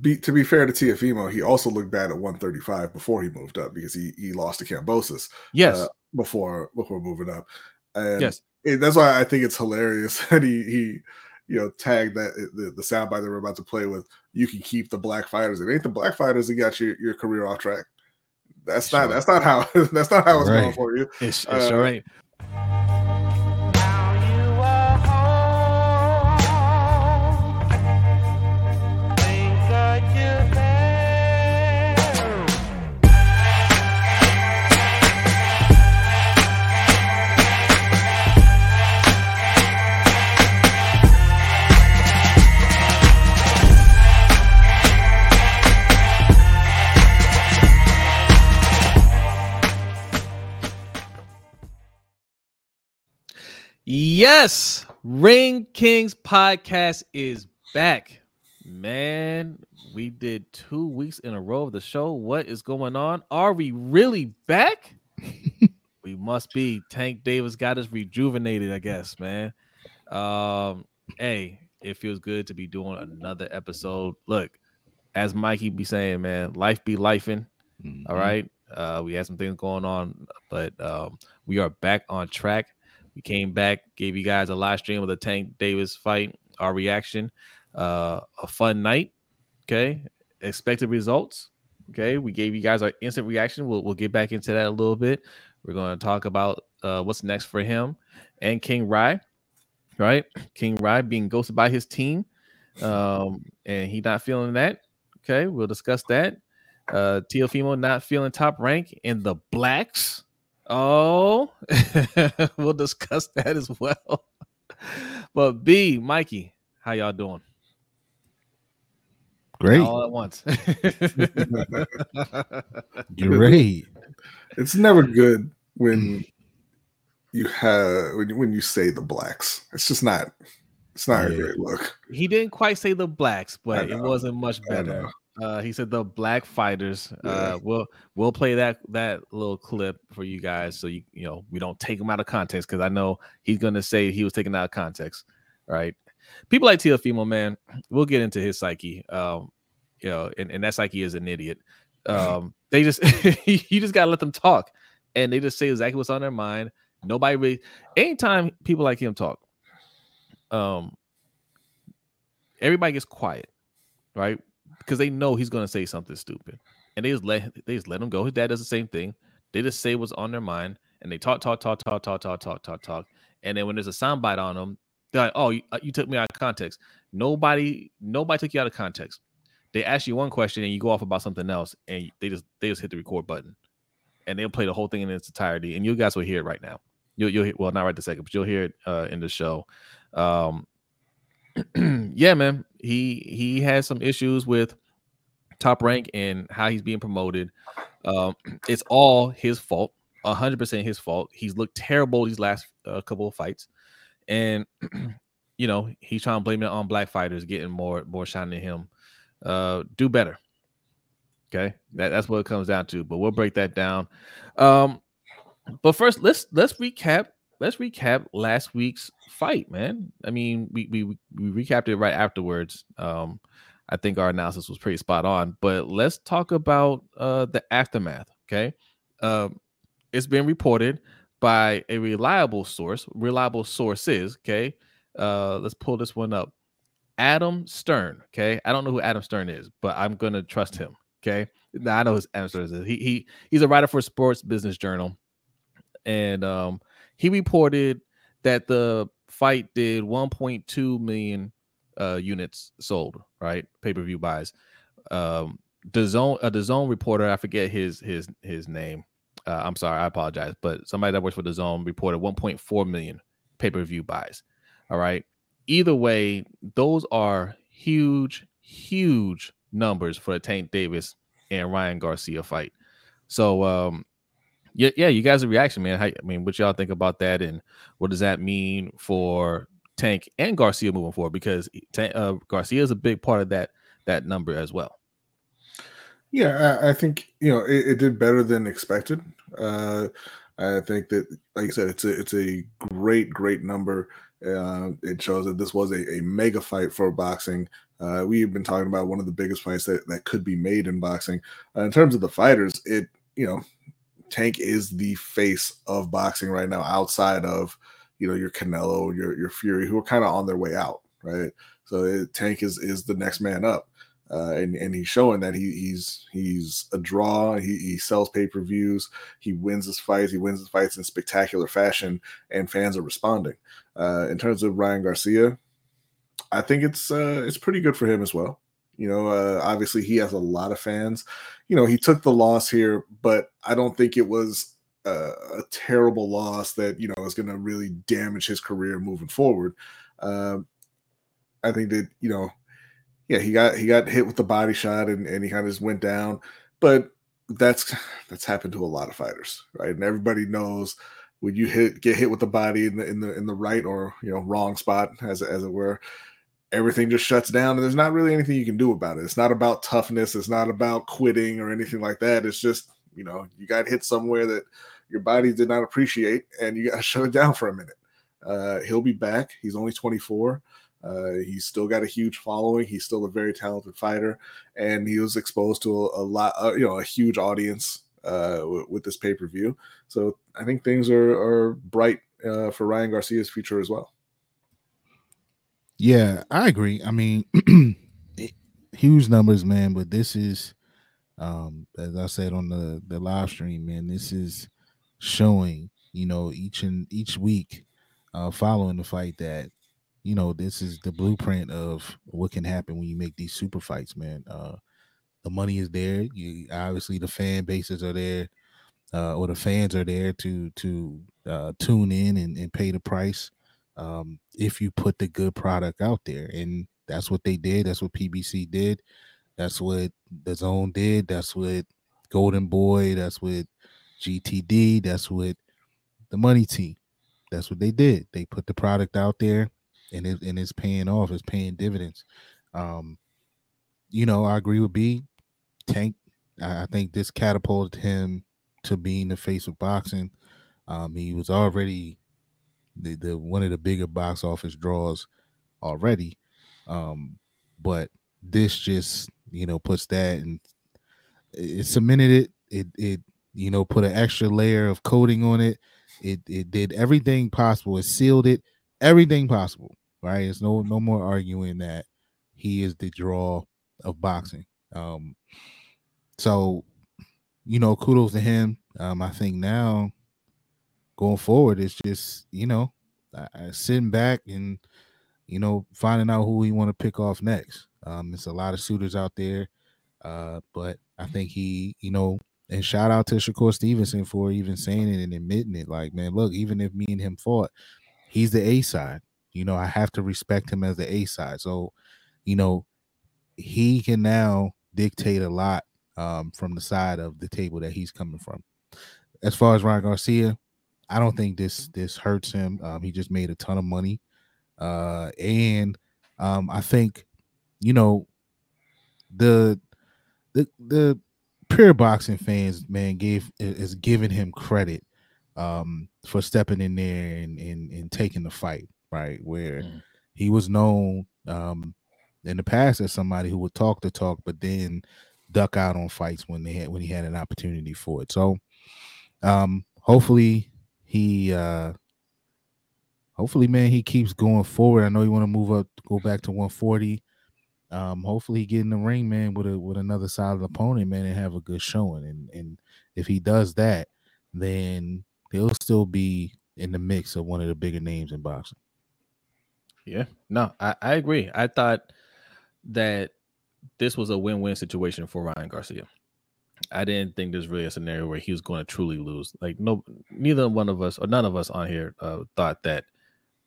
be, to be fair to Teofimo, he also looked bad at 135 before he moved up because he he lost to Kambosos. Yes. Uh, before before moving up. And yes. It, that's why I think it's hilarious that he he you know tagged that the, the soundbite that we're about to play with. You can keep the black fighters. It ain't the black fighters that got your, your career off track. That's not that's not how that's not how it's right. going for you. It's, it's uh, all right. Yes, Ring Kings podcast is back. Man, we did two weeks in a row of the show. What is going on? Are we really back? we must be. Tank Davis got us rejuvenated, I guess, man. Um, hey, it feels good to be doing another episode. Look, as Mikey be saying, man, life be lifing. Mm-hmm. All right. Uh, we had some things going on, but um, we are back on track. We came back, gave you guys a live stream of the Tank Davis fight, our reaction, uh, a fun night. Okay, expected results. Okay, we gave you guys our instant reaction. We'll we'll get back into that a little bit. We're going to talk about uh, what's next for him and King Ry, right? King Ry being ghosted by his team, um, and he not feeling that. Okay, we'll discuss that. Uh, Teofimo not feeling top rank in the blacks. Oh, we'll discuss that as well. But B, Mikey, how y'all doing? Great. All at once. Great. It's never good when mm. you have when you, when you say the blacks. It's just not. It's not yeah. a great look. He didn't quite say the blacks, but it wasn't much better. Uh, he said the Black Fighters. Yeah. Uh, we'll we'll play that that little clip for you guys, so you you know we don't take him out of context because I know he's gonna say he was taken out of context, right? People like Teofimo, man, we'll get into his psyche. Um, you know, and, and that psyche is an idiot. Um, they just you just gotta let them talk, and they just say exactly what's on their mind. Nobody really. Anytime people like him talk, um, everybody gets quiet, right? Because they know he's to say something stupid, and they just let they just let him go. His dad does the same thing. They just say what's on their mind, and they talk, talk, talk, talk, talk, talk, talk, talk, talk. And then when there's a soundbite on them, they're like, "Oh, you, uh, you took me out of context." Nobody, nobody took you out of context. They ask you one question, and you go off about something else, and they just they just hit the record button, and they'll play the whole thing in its entirety, and you guys will hear it right now. You'll, you'll hear, well, not right the second, but you'll hear it uh, in the show. Um, yeah, man, he he has some issues with top rank and how he's being promoted. Um, it's all his fault, hundred percent his fault. He's looked terrible these last uh, couple of fights, and you know he's trying to blame it on black fighters getting more more shine than him. Uh, do better. Okay, that, that's what it comes down to. But we'll break that down. Um, but first, let's let's recap let's recap last week's fight, man. I mean, we we we recapped it right afterwards. Um, I think our analysis was pretty spot on. But let's talk about uh, the aftermath. Okay, um, it's been reported by a reliable source, reliable sources. Okay, uh, let's pull this one up. Adam Stern. Okay, I don't know who Adam Stern is, but I'm gonna trust him. Okay, now I know his Stern is. He he he's a writer for Sports Business Journal, and um, he reported that the fight did 1.2 million uh, units sold, right? Pay per view buys. Um, DAZN, the zone reporter, I forget his his his name. Uh, I'm sorry, I apologize, but somebody that works for DAZN reported 1.4 million pay per view buys. All right. Either way, those are huge, huge numbers for the Tank Davis and Ryan Garcia fight. So, um, yeah, yeah, you guys' reaction, man. How, I mean, what y'all think about that, and what does that mean for Tank and Garcia moving forward? Because uh, Garcia is a big part of that that number as well. Yeah, I, I think you know it, it, did better than expected. Uh, I think that, like I said, it's a it's a great great number. Uh, it shows that this was a, a mega fight for boxing. Uh, we've been talking about one of the biggest fights that, that could be made in boxing. Uh, in terms of the fighters, it you know, Tank is the face of boxing right now, outside of you know your Canelo, your your Fury, who are kind of on their way out, right? So it, Tank is is the next man up. Uh, and and he's showing that he, he's he's a draw. He, he sells pay per views. He wins his fights. He wins his fights in spectacular fashion, and fans are responding. Uh, in terms of Ryan Garcia, I think it's uh, it's pretty good for him as well. You know, uh, obviously he has a lot of fans. You know, he took the loss here, but I don't think it was a, a terrible loss that you know is going to really damage his career moving forward. Uh, I think that you know yeah, he got he got hit with the body shot and, and he kind of just went down. But that's that's happened to a lot of fighters, right? And everybody knows when you hit get hit with the body in the in the in the right or you know wrong spot as as it were, everything just shuts down and there's not really anything you can do about it. It's not about toughness, it's not about quitting or anything like that. It's just, you know, you got hit somewhere that your body did not appreciate and you got to shut it down for a minute. Uh, he'll be back. He's only 24. Uh, he's still got a huge following. He's still a very talented fighter, and he was exposed to a, a lot, uh, you know, a huge audience uh, w- with this pay per view. So I think things are are bright uh, for Ryan Garcia's future as well. Yeah, I agree. I mean, huge numbers, man. But this is, um, as I said on the the live stream, man. This is showing, you know, each and each week, uh, following the fight that you know, this is the blueprint of what can happen when you make these super fights, man. Uh, the money is there. You obviously the fan bases are there, uh, or the fans are there to to uh, tune in and, and pay the price um, if you put the good product out there, and that's what they did. That's what PBC did. That's what DAZN did. That's what Golden Boy. That's what GTD. That's what the money team. That's what they did. They put the product out there and it and it's paying off. It's paying dividends. Um, you know, I agree with B. Tank. I, I think this catapulted him to being the face of boxing. Um, he was already the, the one of the bigger box office draws already. Um, but this just you know puts that and it cemented it. It it you know put an extra layer of coating on it. It it did everything possible. It sealed it. Everything possible right? It's no no more arguing that he is the draw of boxing. Um, so you know, kudos to him. Um, I think now going forward, it's just you know, uh, sitting back and you know finding out who he want to pick off next. Um, there's a lot of suitors out there, uh, but I think he, you know, and shout out to Shakur Stevenson for even saying it and admitting it. Like, man, look, even if me and him fought, he's the A side. You know, I have to respect him as the A side. So, you know, he can now dictate a lot um, from the side of the table that he's coming from. As far as Ryan Garcia, I don't think this this hurts him. Um, he just made a ton of money, uh, and um, I think, you know, the the the pure boxing fans, man, gave is giving him credit um, for stepping in there and, and and taking the fight right? Where mm. he was known um, in the past as somebody who would talk the talk, but then duck out on fights when they had when he had an opportunity for it. So um, hopefully he uh, hopefully man he keeps going forward. I know you want to move up, go back to 140. Um, hopefully he get in the ring, man, with a with another solid opponent, man, and have a good showing. And and if he does that, then he'll still be in the mix of one of the bigger names in boxing. Yeah, no, I, I agree. I thought that this was a win-win situation for Ryan Garcia. I didn't think there's really a scenario where he was going to truly lose. Like no, neither one of us or none of us on here uh, thought that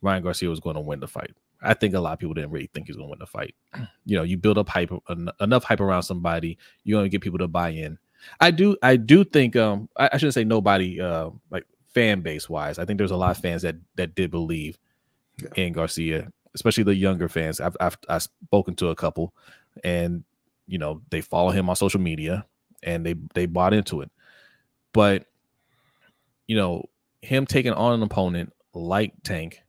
Ryan Garcia was going to win the fight. I think a lot of people didn't really think he was going to win the fight. You know, you build up hype en- enough hype around somebody, you're going to get people to buy in. I do, I do think, um, I, I shouldn't say nobody, uh, like fan base wise. I think there's a lot of fans that that did believe yeah. and Garcia, especially the younger fans. I've, I've I've spoken to a couple, and you know they follow him on social media, and they they bought into it. But you know him taking on an opponent like Tank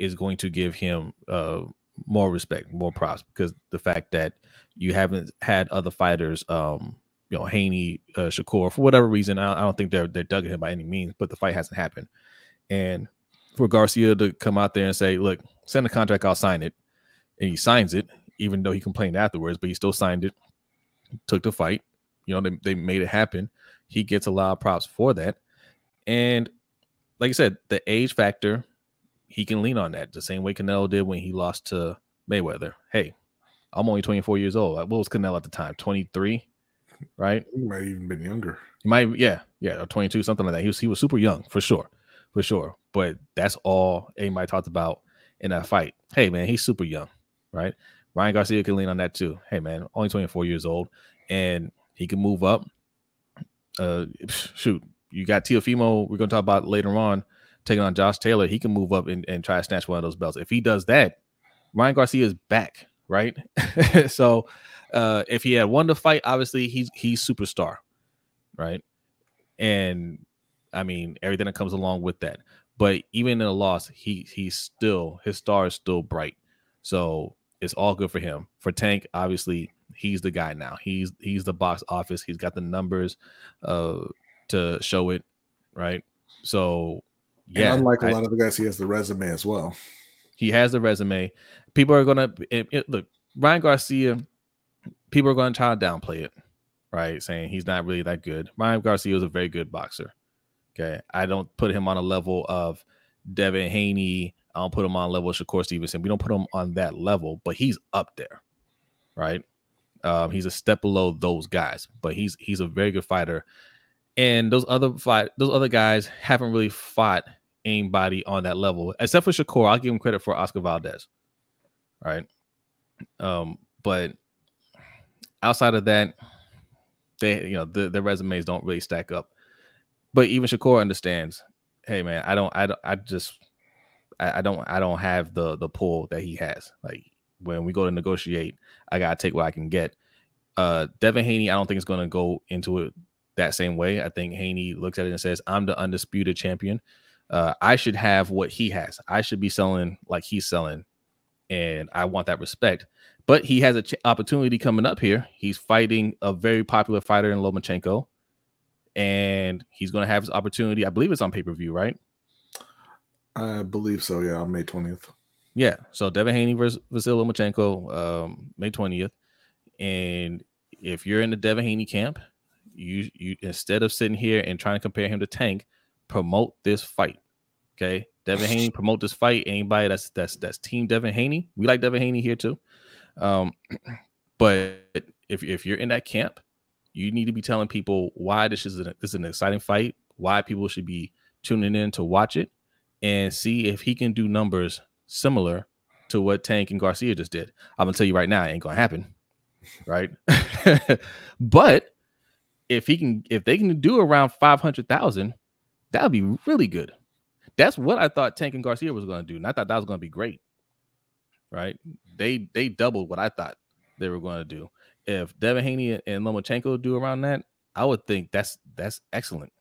is going to give him uh, more respect, more props because the fact that you haven't had other fighters, um, you know, Haney, uh, Shakur, for whatever reason, I, I don't think they're they're dug him by any means, but the fight hasn't happened. And for Garcia to come out there and say, "Look, send the contract, I'll sign it," and he signs it, even though he complained afterwards, but he still signed it, took the fight. You know, they, they made it happen. He gets a lot of props for that. And like I said, the age factor, he can lean on that the same way Canelo did when he lost to Mayweather. Hey, I'm only 24 years old. What was Canelo at the time? 23, right? He might even been younger. He might, yeah, yeah, 22, something like that. He was he was super young for sure, for sure. But that's all anybody talked about in that fight. Hey man, he's super young, right? Ryan Garcia can lean on that too. Hey man, only 24 years old, and he can move up. Uh, shoot, you got Teofimo. We're gonna talk about later on taking on Josh Taylor. He can move up and, and try to snatch one of those belts. If he does that, Ryan Garcia is back, right? so uh, if he had won the fight, obviously he's he's superstar, right? And I mean everything that comes along with that. But even in a loss, he he's still his star is still bright. So it's all good for him. For Tank, obviously, he's the guy now. He's he's the box office. He's got the numbers uh to show it, right? So yeah, and unlike I, a lot of the guys, he has the resume as well. He has the resume. People are gonna it, it, look Ryan Garcia. People are gonna try to downplay it, right? Saying he's not really that good. Ryan Garcia is a very good boxer. Okay, I don't put him on a level of Devin Haney I don't put him on level of Shakur Stevenson. We don't put him on that level, but he's up there, right? Um, he's a step below those guys, but he's he's a very good fighter. And those other fight those other guys haven't really fought anybody on that level, except for Shakur. I'll give him credit for Oscar Valdez, right? Um, but outside of that, they you know the, the resumes don't really stack up. But even Shakur understands. Hey man, I don't I don't I just I, I don't I don't have the the pull that he has. Like when we go to negotiate, I gotta take what I can get. Uh, Devin Haney, I don't think is going to go into it that same way. I think Haney looks at it and says, "I'm the undisputed champion. Uh, I should have what he has. I should be selling like he's selling, and I want that respect." But he has an ch- opportunity coming up here. He's fighting a very popular fighter in Lomachenko, and he's going to have his opportunity. I believe it's on pay per view, right? I believe so. Yeah, on May twentieth. Yeah. So Devin Haney versus Vasyl Lomachenko, um, May twentieth. And if you're in the Devin Haney camp, you you instead of sitting here and trying to compare him to Tank, promote this fight. Okay, Devin Haney, promote this fight. Anybody that's that's that's Team Devin Haney, we like Devin Haney here too. Um, but if if you're in that camp, you need to be telling people why this is an, this is an exciting fight, why people should be tuning in to watch it, and see if he can do numbers similar to what Tank and Garcia just did. I'm gonna tell you right now, it ain't gonna happen, right? but if he can, if they can do around five hundred thousand, that would be really good. That's what I thought Tank and Garcia was gonna do, and I thought that was gonna be great. Right? They they doubled what I thought they were going to do. If Devin Haney and Lomachenko do around that, I would think that's that's excellent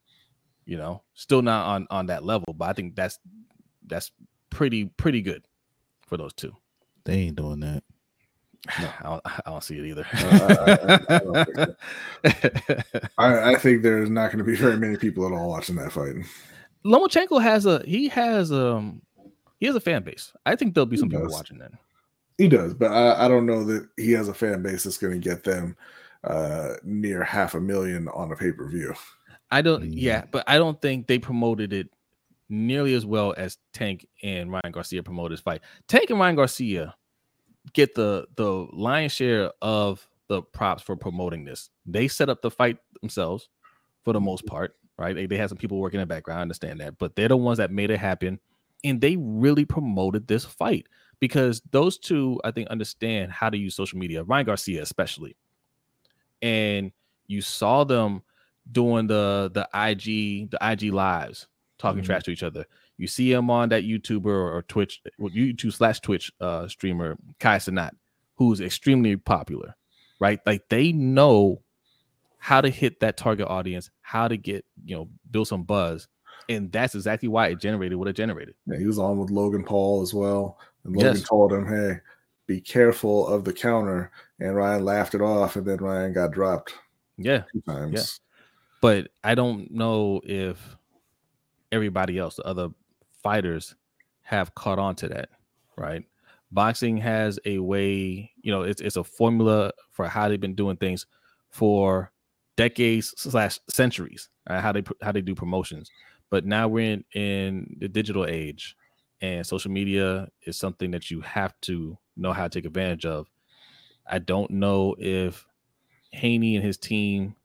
you know still not on on that level but i think that's that's pretty pretty good for those two they ain't doing that no, I don't, I don't see it either. I, I, think there's not going to be very many people at all watching that fight. Lomachenko has a he has um he has a fan base. I think there'll be some he people does. watching that. He does, but I, I, don't know that he has a fan base that's going to get them uh near half a million on a pay per view. I don't. Mm. Yeah, but I don't think they promoted it nearly as well as Tank and Ryan Garcia promoted this fight. Tank and Ryan Garcia get the the lion's share of the props for promoting this. They set up the fight themselves for the most part, right? They, they had some people working in the background, I understand that, but they're the ones that made it happen. And they really promoted this fight because those two, I think, understand how to use social media, Ryan Garcia especially. And you saw them doing the the IG the IG lives talking mm-hmm. trash to each other. You see him on that YouTuber or Twitch, YouTube slash Twitch uh, streamer Kai Cenat, who's extremely popular, right? Like they know how to hit that target audience, how to get you know build some buzz, and that's exactly why it generated what it generated. Yeah, he was on with Logan Paul as well, and Logan yes. told him, "Hey, be careful of the counter, and Ryan laughed it off, and then Ryan got dropped. Yeah, two times. Yeah. But I don't know if everybody else, the other fighters, have caught on to that, right? Boxing has a way, you know, it's it's a formula for how they've been doing things for decades slash centuries. Uh, how they how they do promotions, but now we're in in the digital age, and social media is something that you have to know how to take advantage of. I don't know if Haney and his team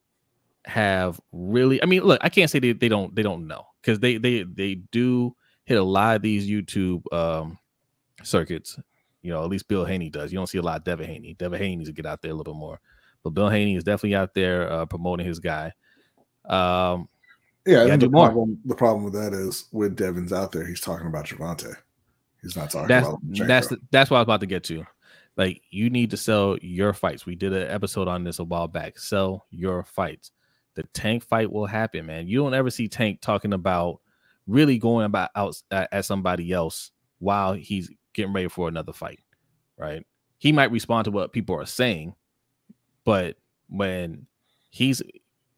have really I mean, look, I can't say they, they don't they don't know because they they they do hit a lot of these YouTube um circuits. You know, at least Bill Haney does. You don't see a lot of Devin Haney. Devin Haney needs to get out there a little bit more. But Bill Haney is definitely out there uh, promoting his guy. Um yeah, and the problem the problem with that is when Devin's out there, he's talking about Gervonta. He's not talking that's, about that's the, that's what I was about to get to. Like you need to sell your fights. We did an episode on this a while back. Sell your fights. The tank fight will happen, man. You don't ever see Tank talking about really going about out at somebody else while he's getting ready for another fight, right? He might respond to what people are saying, but when he's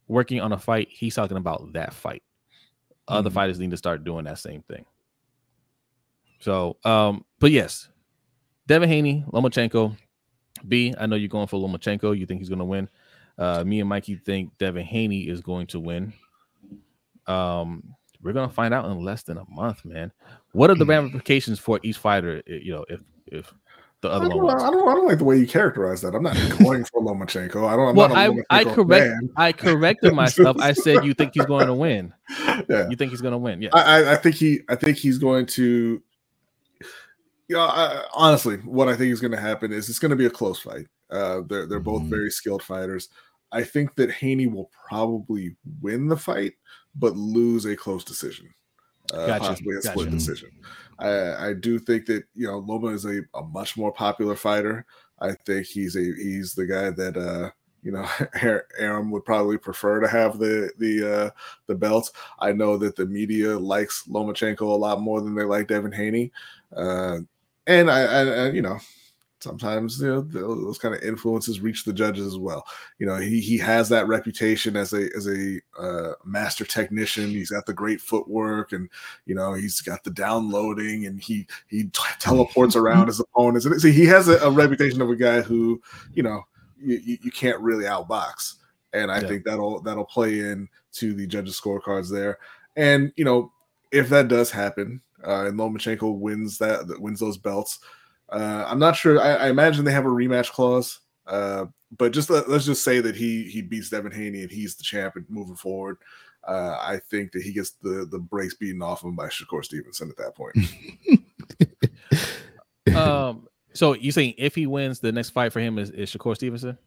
working on a fight, he's talking about that fight. Other mm-hmm. fighters need to start doing that same thing. So, um, but yes, Devin Haney, Lomachenko. B, I know you're going for Lomachenko. You think he's going to win. Uh, me and Mikey think Devin Haney is going to win. Um, we're gonna find out in less than a month, man. What are the hmm. ramifications for each fighter? You know, if if the other I don't, one. I don't. I don't like the way you characterize that. I'm not going for Lomachenko. I don't. I'm well, I I correct. I corrected myself. I said you think he's going to win. Yeah. You think he's going to win? Yeah. I, I think he. I think he's going to yeah, I, honestly, what I think is going to happen is it's going to be a close fight. Uh, they're they're both mm-hmm. very skilled fighters. I think that Haney will probably win the fight, but lose a close decision, uh, gotcha. possibly a gotcha. split decision. I, I do think that you know Loma is a, a much more popular fighter. I think he's a he's the guy that uh, you know Arum would probably prefer to have the the uh, the belts. I know that the media likes Lomachenko a lot more than they like Devin Haney. Uh, and I, I, I you know, sometimes you know those kind of influences reach the judges as well. You know, he he has that reputation as a as a uh, master technician. He's got the great footwork, and you know he's got the downloading, and he he t- teleports around his opponents. And see, he has a, a, reputation of a guy who you know you, you can't really outbox. And I yeah. think that'll that'll play in to the judges' scorecards there. And you know, if that does happen, uh, and Lomachenko wins that wins those belts. Uh, I'm not sure. I, I, imagine they have a rematch clause, uh, but just let, us just say that he he beats Devin Haney and he's the champion moving forward. Uh, I think that he gets the the brakes beaten off him by Shakur Stevenson at that point. um. So you saying if he wins, the next fight for him is, is Shakur Stevenson?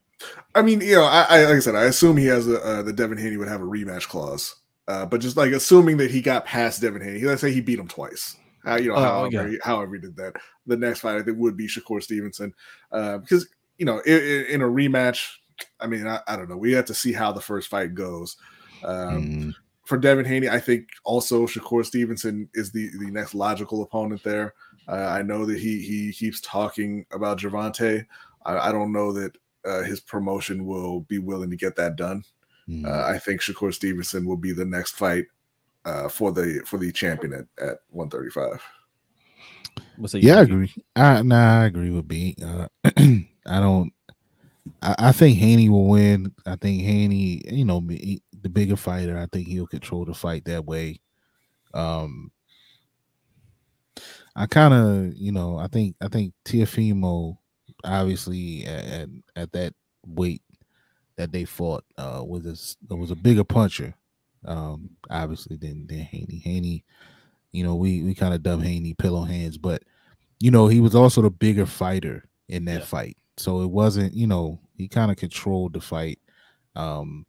I mean, you know, I, I like I said, I assume he has a uh, the Devin Haney would have a rematch clause. Uh, but just like assuming that he got past Devin Haney, let's say he beat him twice. Uh, you know, oh, however, he, however he did that. The next fight I think would be Shakur Stevenson, uh, because you know, in, in, a rematch, I mean, I, I, don't know. We have to see how the first fight goes. Um, mm. For Devin Haney, I think also Shakur Stevenson is the the next logical opponent there. Uh, I know that he he keeps talking about Gervonta. I, I don't know that uh, his promotion will be willing to get that done. Mm. Uh, I think Shakur Stevenson will be the next fight uh, for the for the champion at, at 135. yeah, I agree. I nah, I agree with B. Uh, I don't. I, I, think Haney will win. I think Haney, you know, he, the bigger fighter. I think he'll control the fight that way. Um, I kind of, you know, I think I think Teofimo, obviously at, at, at that weight that they fought uh, was a, was a bigger puncher, um, obviously than than Haney. Haney, you know, we we kind of dub Haney pillow hands, but you know he was also the bigger fighter in that yeah. fight, so it wasn't you know he kind of controlled the fight, um,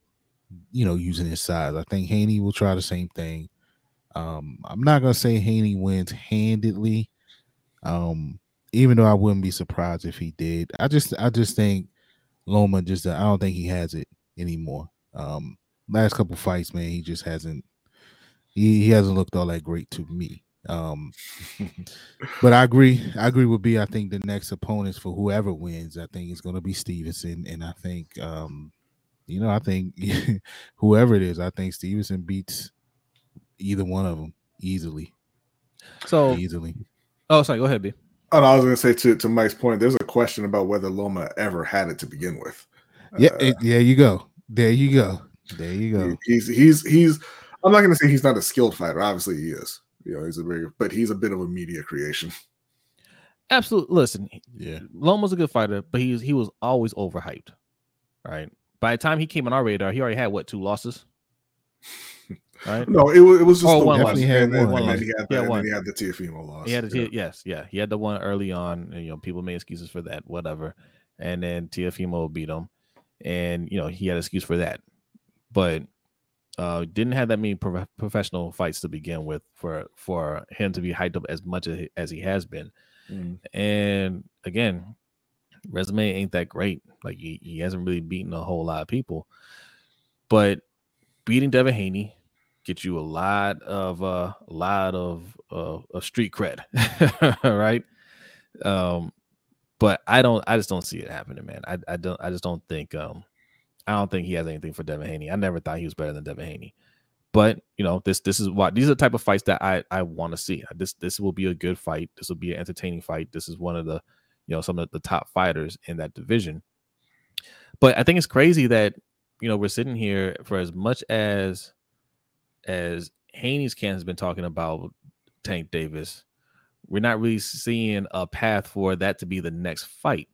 you know, using his size. I think Haney will try the same thing. Um, I'm not gonna say Haney wins handedly, um, even though I wouldn't be surprised if he did. I just I just think Loma just I don't think he has it anymore. Um, last couple fights, man, he just hasn't he, he hasn't looked all that great to me. Um, but I agree. I agree with B. I think the next opponents for whoever wins, I think it's going to be Stevenson, and I think, um, you know, I think whoever it is, I think Stevenson beats either one of them easily. So easily. Oh, sorry. Go ahead, B. Oh, no, I was going to say to to Mike's point. There's a question about whether Loma ever had it to begin with. Yeah, uh, it, there you go. There you go. There you go. He's he's he's. I'm not going to say he's not a skilled fighter. Obviously, he is. You know, he's a very, but he's a bit of a media creation. Absolutely. Listen, yeah, Loma's a good fighter, but he he was always overhyped. Right. By the time he came on our radar, he already had what two losses. Right? No, it, was, it was just oh, the one loss. And, then, one and then he had the, yeah, one. he had the Teofimo loss. He had the yeah. yes, yeah, he had the one early on. And, you know, people made excuses for that, whatever. And then Teofimo beat him, and you know he had an excuse for that, but uh, didn't have that many pro- professional fights to begin with for for him to be hyped up as much as, as he has been. Mm. And again, resume ain't that great. Like he, he hasn't really beaten a whole lot of people, but beating Devin Haney gets you a lot of uh, a lot of uh, of street cred, right? Um, but I don't. I just don't see it happening, man. I, I don't. I just don't think. Um, I don't think he has anything for Devin Haney. I never thought he was better than Devin Haney. But you know, this this is what these are the type of fights that I I want to see. This this will be a good fight. This will be an entertaining fight. This is one of the you know some of the top fighters in that division. But I think it's crazy that you know we're sitting here for as much as as Haney's camp has been talking about Tank Davis, we're not really seeing a path for that to be the next fight.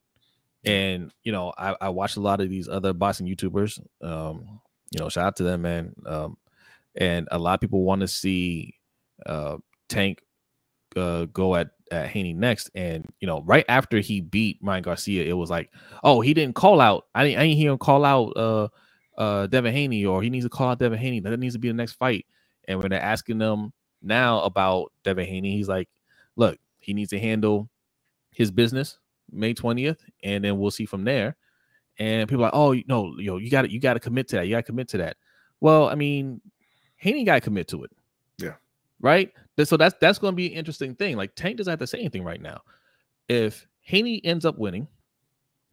And you know, I, I watch a lot of these other boxing YouTubers. Um, you know, shout out to them, man. Um, and a lot of people want to see uh, Tank uh, go at at Haney next. And you know, right after he beat Ryan Garcia, it was like, oh, he didn't call out. I didn't, I didn't hear him call out uh, uh, Devin Haney, or he needs to call out Devin Haney. That needs to be the next fight. And when they're asking them now about Devin Haney, he's like, look, he needs to handle his business May 20th, and then we'll see from there. And people are like, oh, no, yo, you got to you got to commit to that. You got to commit to that. Well, I mean, Haney got to commit to it. Yeah. Right. So that's that's going to be an interesting thing. Like Tank doesn't have to say anything right now. If Haney ends up winning,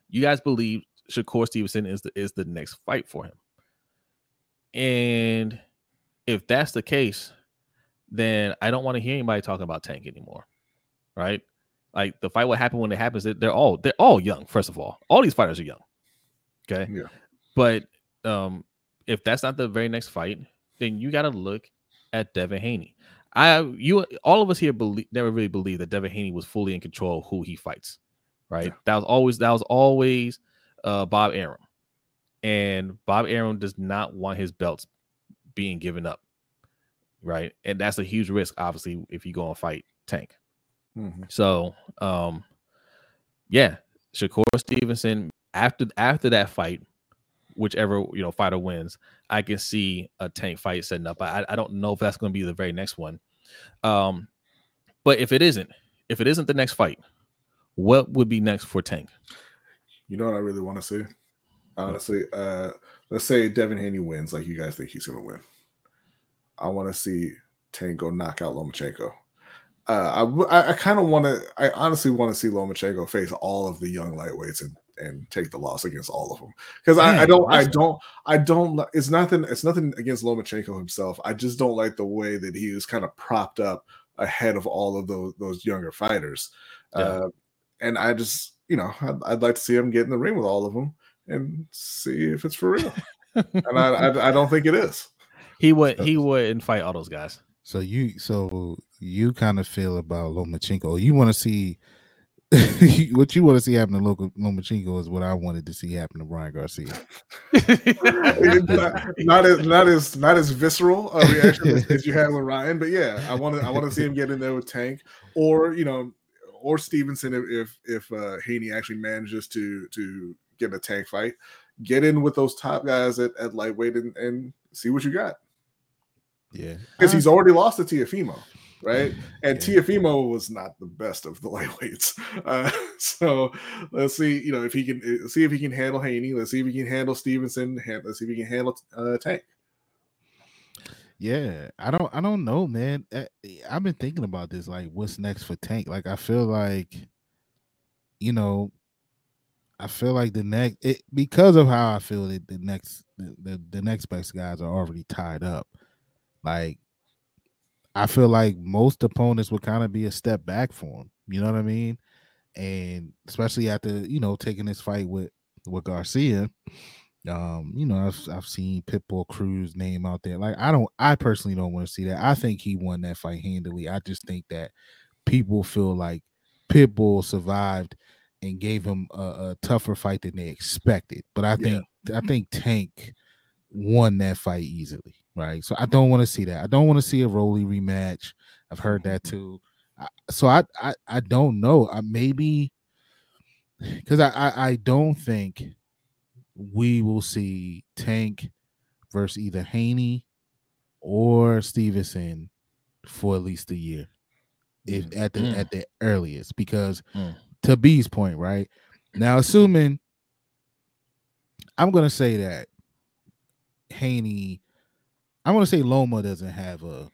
you guys believe Shakur Stevenson is the is the next fight for him. And if that's the case, then I don't want to hear anybody talking about Tank anymore. Right? Like the fight what happened when it happens, they're all they're all young, first of all. All these fighters are young. Okay. Yeah. But um if that's not the very next fight, then you gotta look at Devin Haney. I you all of us here believe never really believe that Devin Haney was fully in control of who he fights. Right. Yeah. That was always that was always uh Bob Arum. And Bob Arum does not want his belts being given up. Right. And that's a huge risk, obviously, if you go and fight Tank. Mm-hmm. So um yeah, Shakur Stevenson after after that fight, whichever you know fighter wins, I can see a tank fight setting up. I I don't know if that's going to be the very next one. Um, but if it isn't, if it isn't the next fight, what would be next for Tank? You know what I really want to see? Honestly, uh, let's say Devin Haney wins, like you guys think he's going to win. I want to see Tank go knock out Lomachenko. Uh, I I kind of want to. I honestly want to see Lomachenko face all of the young lightweights and and take the loss against all of them because I, I, don't I don't I don't it's nothing it's nothing against Lomachenko himself. I just don't like the way that he was kind of propped up ahead of all of those those younger fighters. Yeah. Uh, and I just you know I'd, I'd, like to see him get in the ring with all of them and see if it's for real. and I, I I don't think it is. He would he wouldn't fight all those guys. So you so you kind of feel about Lomachenko. You want to see what you want to see happen to local Lomachenko is what I wanted to see happen to Brian Garcia. not, not, as not as not as visceral a reaction as, as, you had with Ryan, but yeah, I want to I want to see him get in there with Tank or you know or Stevenson if if, if uh, Haney actually manages to to get in a Tank fight, get in with those top guys at, at lightweight and, and see what you got. Yeah, because he's already lost to Teofimo right? And yeah. Teofimo was not the best of the lightweights. Uh, so let's see, you know, if he can uh, see if he can handle Haney. Let's see if he can handle Stevenson. Let's see if he can handle uh, Tank. Yeah, I don't I don't know, man. Eh, I've been thinking about this like what's next for Tank? Like I feel like you know I feel like the next it because of how I feel that the next the, the, the next best guys are already tied up. Like I feel like most opponents would kind of be a step back for him. You know what I mean? And especially after you know taking this fight with with Garcia, um, you know I've I've seen Pitbull Cruz name out there. Like I don't, I personally don't want to see that. I think he won that fight handily. I just think that people feel like Pitbull survived and gave him a, a tougher fight than they expected. But I think yeah. I think Tank won that fight easily right? So I don't want to see that. I don't want to see a Rolly rematch. I've heard that too. So I I, I don't know. I maybe because I, I I don't think we will see Tank versus either Haney or Stevenson for at least a year, if mm. at the mm. at the earliest. Because mm. to B's point, right now, assuming I'm gonna say that Haney I want to say Loma doesn't have a,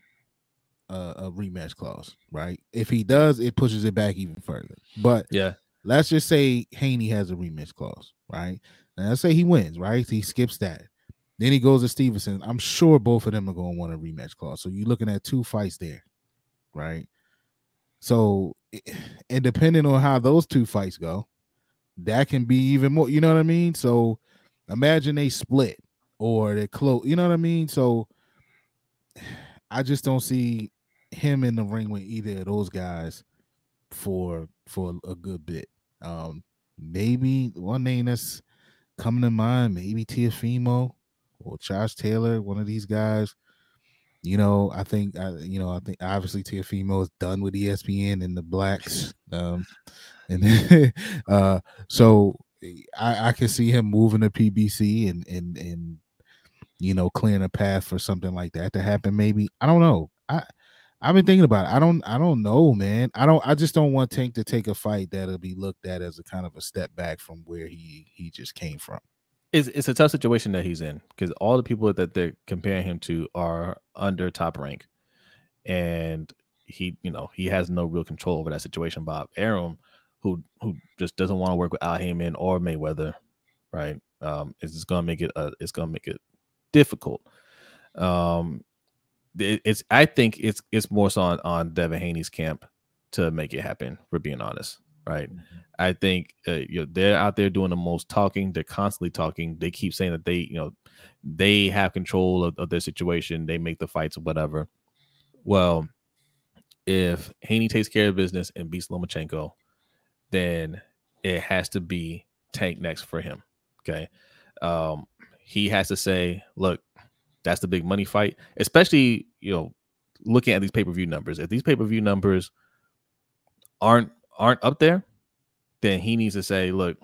a, a rematch clause, right? If he does, it pushes it back even further. But yeah, let's just say Haney has a rematch clause, right? And let's say he wins, right? He skips that. Then he goes to Stevenson. I'm sure both of them are going to want a rematch clause. So you're looking at two fights there, right? So, and depending on how those two fights go, that can be even more. You know what I mean? So imagine they split or they close. You know what I mean? So I just don't see him in the ring with either of those guys for for a good bit. Um, maybe one name that's coming to mind, maybe Teofimo or Josh Taylor, one of these guys. You know, I think I, you know, I think obviously Teofimo is done with ESPN and the blacks. Um, and then, uh, so I, I can see him moving to PBC and and and you know, clearing a path for something like that to happen. Maybe I don't know. I I've been thinking about it. I don't I don't know, man. I don't I just don't want Tank to take a fight that'll be looked at as a kind of a step back from where he he just came from. It's it's a tough situation that he's in because all the people that they're comparing him to are under top rank. And he, you know, he has no real control over that situation. Bob Arum, who who just doesn't want to work with Al Haymon or Mayweather, right? Um, it's just gonna make it uh, it's gonna make it difficult. Um, it, it's I think it's it's more so on on Devin Haney's camp to make it happen. For being honest, right? Mm-hmm. I think uh, you know they're out there doing the most talking. They're constantly talking. They keep saying that they you know they have control of, of their situation. They make the fights or whatever. Well, if Haney takes care of business and beats Lomachenko, then it has to be Tank next for him. Okay. Um, he has to say, look, that's the big money fight, especially, you know, looking at these pay-per-view numbers. If these pay-per-view numbers aren't aren't up there, then he needs to say, look,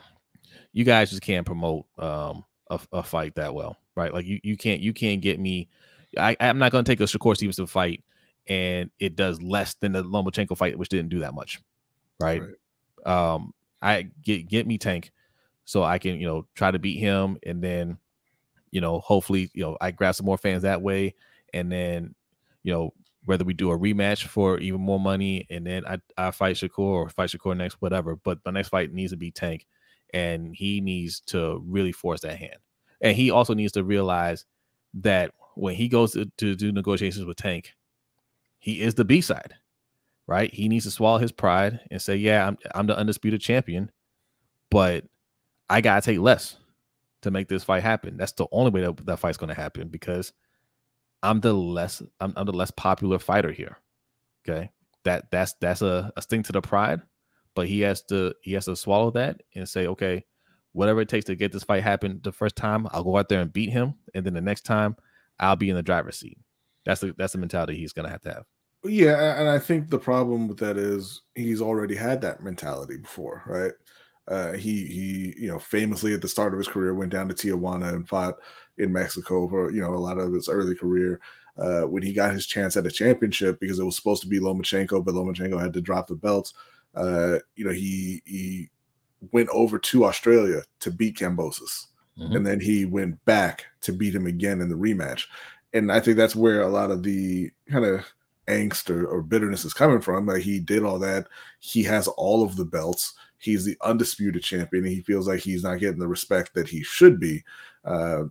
you guys just can't promote um a, a fight that well, right? Like you you can't you can't get me I, I'm not gonna take a Shakur Stevenson fight and it does less than the Lomachenko fight, which didn't do that much. Right. right. Um I get get me tank so I can, you know, try to beat him and then you know, hopefully, you know, I grab some more fans that way, and then, you know, whether we do a rematch for even more money, and then I, I fight Shakur or fight Shakur next, whatever. But my next fight needs to be Tank, and he needs to really force that hand, and he also needs to realize that when he goes to, to do negotiations with Tank, he is the B side, right? He needs to swallow his pride and say, "Yeah, I'm I'm the undisputed champion, but I gotta take less." To make this fight happen. That's the only way that that fight's going to happen because I'm the less I'm, I'm, the less popular fighter here. Okay, that that's that's a, a sting to the pride, but he has to he has to swallow that and say, okay, whatever it takes to get this fight happen the first time, I'll go out there and beat him, and then the next time, I'll be in the driver's seat. That's the that's the mentality he's going to have to have. Yeah, and I think the problem with that is he's already had that mentality before, right? Uh, he he you know famously at the start of his career went down to Tijuana and fought in Mexico for you know a lot of his early career. Uh, when he got his chance at a championship because it was supposed to be Lomachenko, but Lomachenko had to drop the belts. Uh, you know he he went over to Australia to beat Kambosos. Mm-hmm. And then he went back to beat him again in the rematch. and I think that's where a lot of the kind of angst or, or bitterness is coming from. Like he did all that, he has all of the belts. He's the undisputed champion. he feels like he's not getting the respect that he should be. Uh,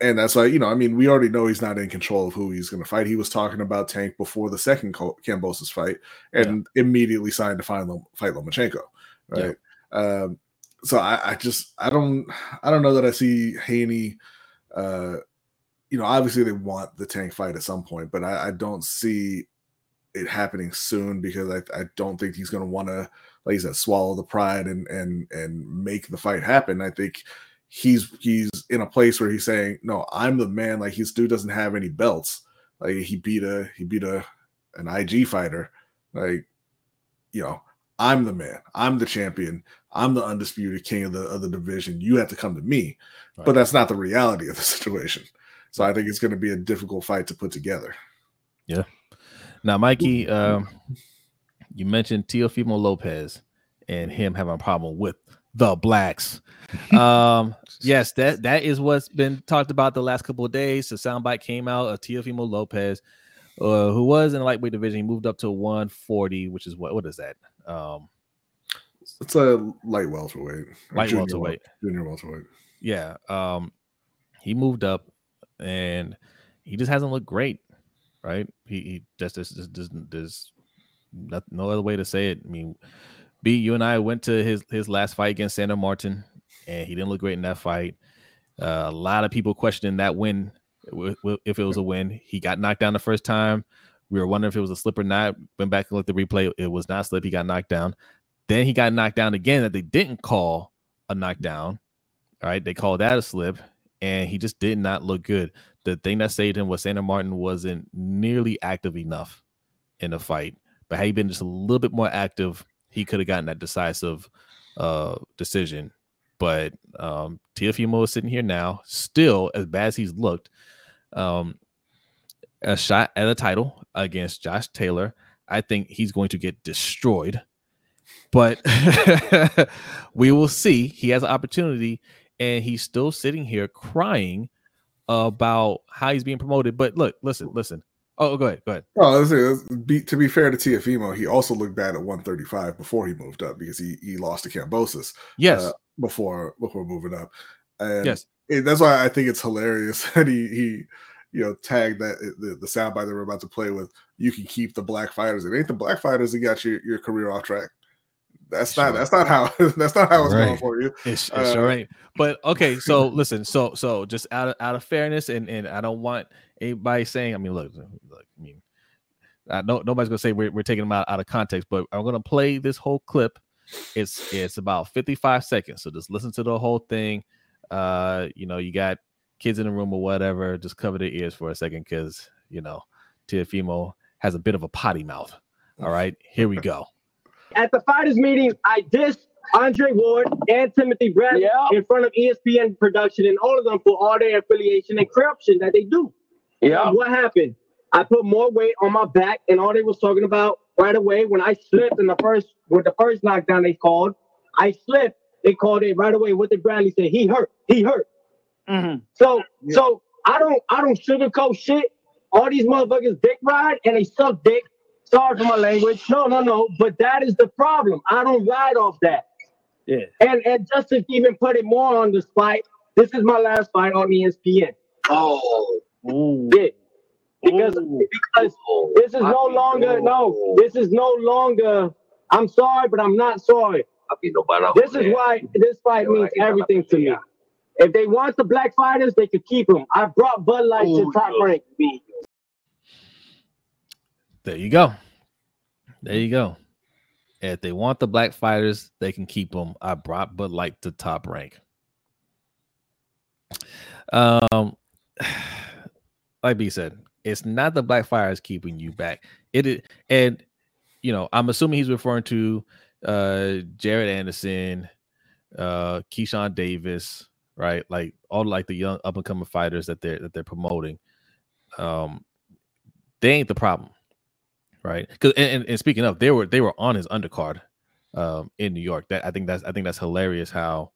and that's why, you know, I mean, we already know he's not in control of who he's going to fight. He was talking about Tank before the second Kambosos fight and yeah. immediately signed to fight, fight Lomachenko. Right. Yeah. Um, so I, I, just, I don't, I don't know that I see Haney, uh, you know, obviously they want the Tank fight at some point, but I, I don't see it happening soon because I, I don't think he's going to want to, like you said, swallow the pride and and and make the fight happen. I think he's he's in a place where he's saying, "No, I'm the man." Like his dude doesn't have any belts. Like he beat a he beat a an IG fighter. Like you know, I'm the man. I'm the champion. I'm the undisputed king of the of the division. You have to come to me. Right. But that's not the reality of the situation. So I think it's going to be a difficult fight to put together. Yeah. Now, Mikey, um, you mentioned Teofimo Lopez and him having a problem with the blacks. Um, yes, that that is what's been talked about the last couple of days. The soundbite came out of Teofimo Lopez, uh, who was in the lightweight division. He moved up to 140, which is what what is that? Um, it's a light welterweight, light junior welterweight, junior welterweight. Yeah, um, he moved up, and he just hasn't looked great, right? He, he just, just, just, just, there's no other way to say it. I mean, B, you and I went to his his last fight against Sandor Martin, and he didn't look great in that fight. Uh, a lot of people questioning that win, if it was a win. He got knocked down the first time. We were wondering if it was a slip or not. Went back and looked at the replay. It was not slip. He got knocked down. Then he got knocked down again that they didn't call a knockdown. All right, they called that a slip, and he just did not look good. The thing that saved him was Sandor Martin wasn't nearly active enough in the fight. But had he been just a little bit more active, he could have gotten that decisive uh, decision. But um, Teofimo is sitting here now, still as bad as he's looked. Um, a shot at a title against Josh Taylor. I think he's going to get destroyed. But we will see. He has an opportunity, and he's still sitting here crying about how he's being promoted. But look, listen, listen. Oh, go ahead. Go ahead. Well, be, to be fair to Teofimo, he also looked bad at 135 before he moved up because he, he lost to Kambosos. Yes. Uh, before before moving up. And yes. It, that's why I think it's hilarious that he he you know tagged that the, the soundbite that we're about to play with. You can keep the black fighters. It ain't the black fighters that got your, your career off track. That's sure. not that's not how that's not how it's right. going for you. It's, it's uh, all right. But okay, so listen, so so just out of out of fairness, and and I don't want anybody saying, I mean, look, look I mean, I know nobody's gonna say we're, we're taking them out, out of context, but I'm gonna play this whole clip. It's it's about 55 seconds, so just listen to the whole thing. Uh, you know, you got kids in the room or whatever, just cover their ears for a second because you know, Teofimo has a bit of a potty mouth. All right, here we go. At the fighters meeting, I dissed Andre Ward and Timothy Brett yeah. in front of ESPN production and all of them for all their affiliation and corruption that they do. Yeah. What happened? I put more weight on my back, and all they was talking about right away when I slipped in the first with the first knockdown they called, I slipped. They called it right away. What did Bradley say? He hurt. He hurt. Mm-hmm. So yeah. so I don't I don't sugarcoat shit. All these motherfuckers dick ride and they suck dick. Sorry for my language. No, no, no. But that is the problem. I don't ride off that. Yeah. And and just to even put it more on the spot, this is my last fight on ESPN. Oh. Yeah. Because Ooh. because this is no longer no. This is no longer. I'm sorry, but I'm not sorry. This is why this fight means everything to me. If they want the black fighters, they could keep them. I brought Bud Light to top rank. There you go. There you go. If they want the black fighters, they can keep them. I brought Bud Light to top rank. Um, like B said, it's not the black fighters keeping you back. It is, and you know, I'm assuming he's referring to uh Jared Anderson, uh Keyshawn Davis, right? Like all like the young up and coming fighters that they're that they're promoting. Um, they ain't the problem right? Because and, and, speaking of, they were they were on his undercard um, in New York. That I think that's I think that's hilarious how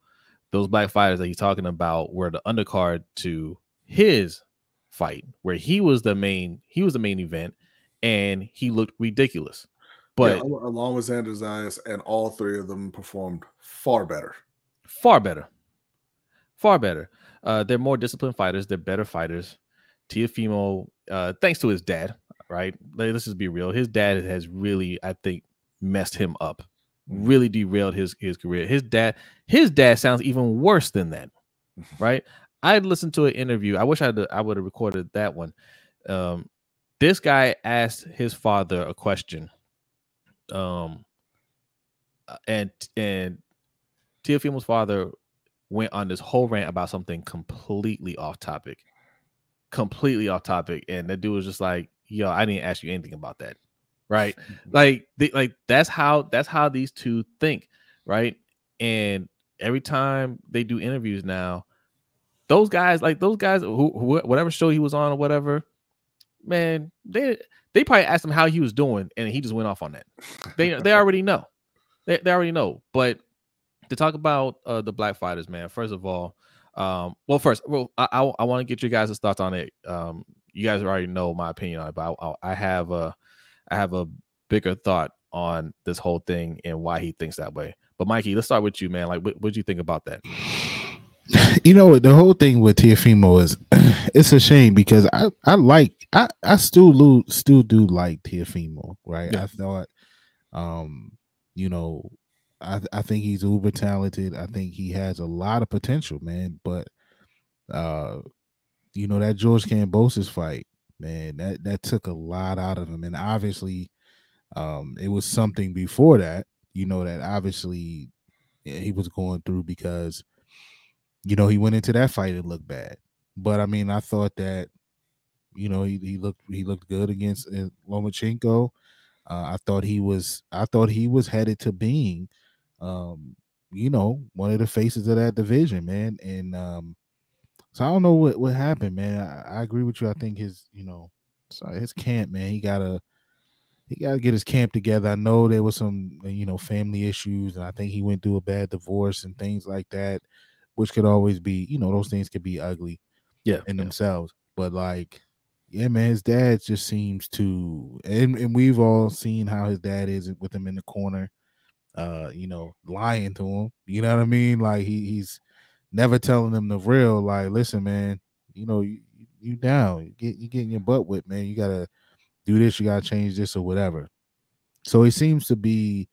those black fighters that he's talking about were the undercard to his fight where he was the main he was the main event and he looked ridiculous. But yeah, along with Xander Zayas, and all three of them performed far better. Far better. Far better. Uh, they're more disciplined fighters. They're better fighters. Teofimo, uh, thanks to his dad, right? Let's just be real. His dad has really, I think, messed him up. Mm. Really derailed his his career. His dad, his dad sounds even worse than that, right? I listened to an interview. I wish I I would have recorded that one. Um, this guy asked his father a question. Um, uh, and and Teofimo's father went on this whole rant about something completely off topic, completely off topic, and the dude was just like, "Yo, I didn't ask you anything about that." Right? like, they, like that's how that's how these two think, right? And every time they do interviews now, those guys, like those guys, who, who whatever show he was on or whatever, man, they they probably asked him how he was doing, and he just went off on that. They they already know, they, they already know. But to talk about uh, the black fighters, man, first of all, um, well, first, well, I I, I want to get you guys' thoughts on it. Um, you guys already know my opinion on it, but I, I have a I have a bigger thought on this whole thing and why he thinks that way. But Mikey, let's start with you, man. Like, what what do you think about that? you know the whole thing with Teofimo is it's a shame because I I like I I still do still do like Teofimo, right yeah. I thought um you know I I think he's uber talented I think he has a lot of potential man but uh you know that George Kambosos fight man that that took a lot out of him and obviously um it was something before that you know that obviously he was going through because you know, he went into that fight and looked bad. But I mean, I thought that, you know, he, he looked he looked good against uh, Lomachenko. Uh, I thought he was I thought he was headed to being, um, you know, one of the faces of that division, man. And um, so I don't know what what happened, man. I, I agree with you. I think his, you know, sorry, his camp, man. He gotta he gotta get his camp together. I know there was some, you know, family issues, and I think he went through a bad divorce and things like that which could always be, you know, those things could be ugly, yeah, in yeah. themselves. But like, yeah, man, his dad just seems to, and and we've all seen how his dad is with him in the corner, uh, you know, lying to him. You know what I mean? Like he he's never telling them the real. Like, listen, man, you know, you, you down, you get you getting your butt whipped, man. You gotta do this, you gotta change this or whatever. So he seems to be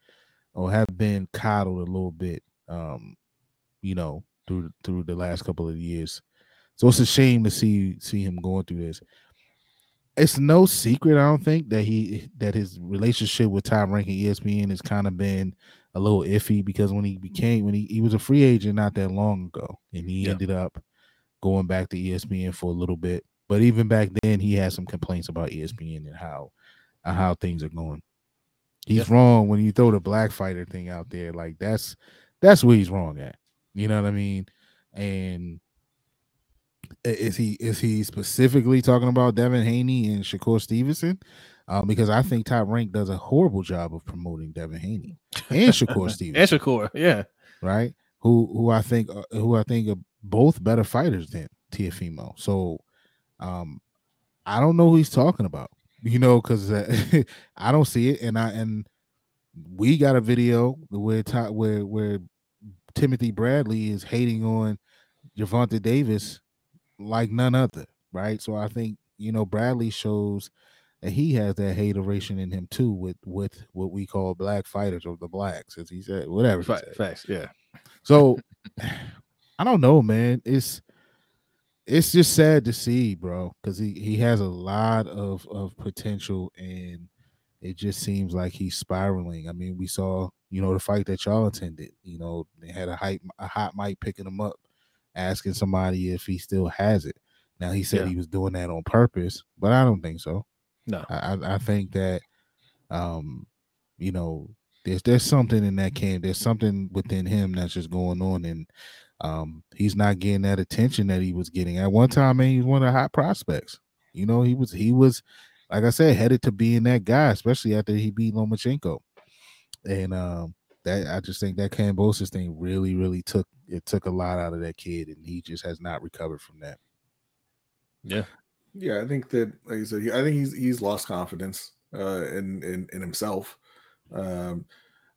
or have been coddled a little bit. Um, you know, through through the last couple of years. So it's a shame to see see him going through this. It's no secret, I don't think, that he that his relationship with Top Rank and ESPN has kind of been a little iffy because when he became when he, he was a free agent not that long ago, and he yeah. ended up going back to ESPN for a little bit. But even back then, he had some complaints about ESPN and how uh, how things are going. He's yeah. wrong when you throw the black fighter thing out there. Like that's that's where he's wrong at. You know what I mean? And is he is he specifically talking about Devin Haney and Shakur Stevenson? Um, because I think Top Rank does a horrible job of promoting Devin Haney and Shakur Stevenson. and Shakur, yeah, right. Who who I think uh, who I think are both better fighters than Teofimo. So, um, I don't know who he's talking about. You know, because uh, I don't see it, and I and we got a video where Top where where Timothy Bradley is hating on Gervonta Davis like none other, right? So I think you know Bradley shows that he has that hateration in him too, with with what we call black fighters or the blacks, as he said, whatever. He said. Facts, yeah. So I don't know, man. It's it's just sad to see, bro, because he he has a lot of of potential and it just seems like he's spiraling. I mean, we saw, you know, the fight that y'all attended. You know, they had a hype, a hot mic picking him up, asking somebody if he still has it. Now he said yeah. he was doing that on purpose, but I don't think so. No, I, I think that, um, you know, there's there's something in that camp. There's something within him that's just going on, and um, he's not getting that attention that he was getting at one time. Man, he's one of the hot prospects. You know, he was he was like I said, headed to being that guy, especially after he beat Lomachenko. And um, that I just think that Kambosos thing really, really took it took a lot out of that kid, and he just has not recovered from that. Yeah. Yeah, I think that, like you said, I think he's he's lost confidence uh, in in in himself. Um,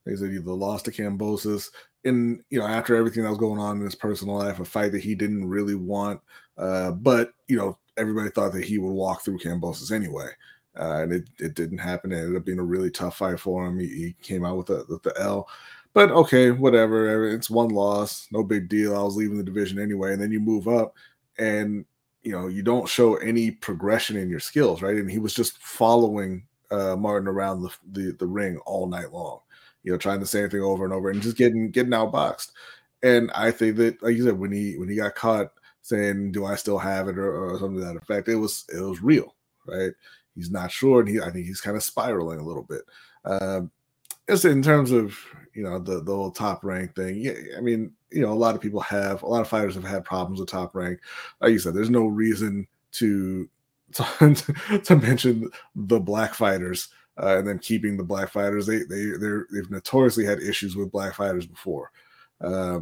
like I said, the loss to Kambosos, in you know after everything that was going on in his personal life, a fight that he didn't really want, uh, but you know everybody thought that he would walk through Kambosos anyway, uh, and it, it didn't happen. It ended up being a really tough fight for him. He, he came out with the, with the L, but okay, whatever. It's one loss, no big deal. I was leaving the division anyway, and then you move up, and you know you don't show any progression in your skills, right? And he was just following uh, Martin around the, the the ring all night long, you know, trying the same thing over and over, and just getting getting outboxed. And I think that, like you said, when he when he got caught saying, "Do I still have it?" or, or something to that effect, it was it was real, right? He's not sure, and he I think he's kind of spiraling a little bit. Um, just in terms of you know the the whole top rank thing. Yeah, I mean, you know, a lot of people have a lot of fighters have had problems with top rank. Like you said, there's no reason to to, to mention the black fighters uh, and then keeping the black fighters. They they they they've notoriously had issues with black fighters before. Uh,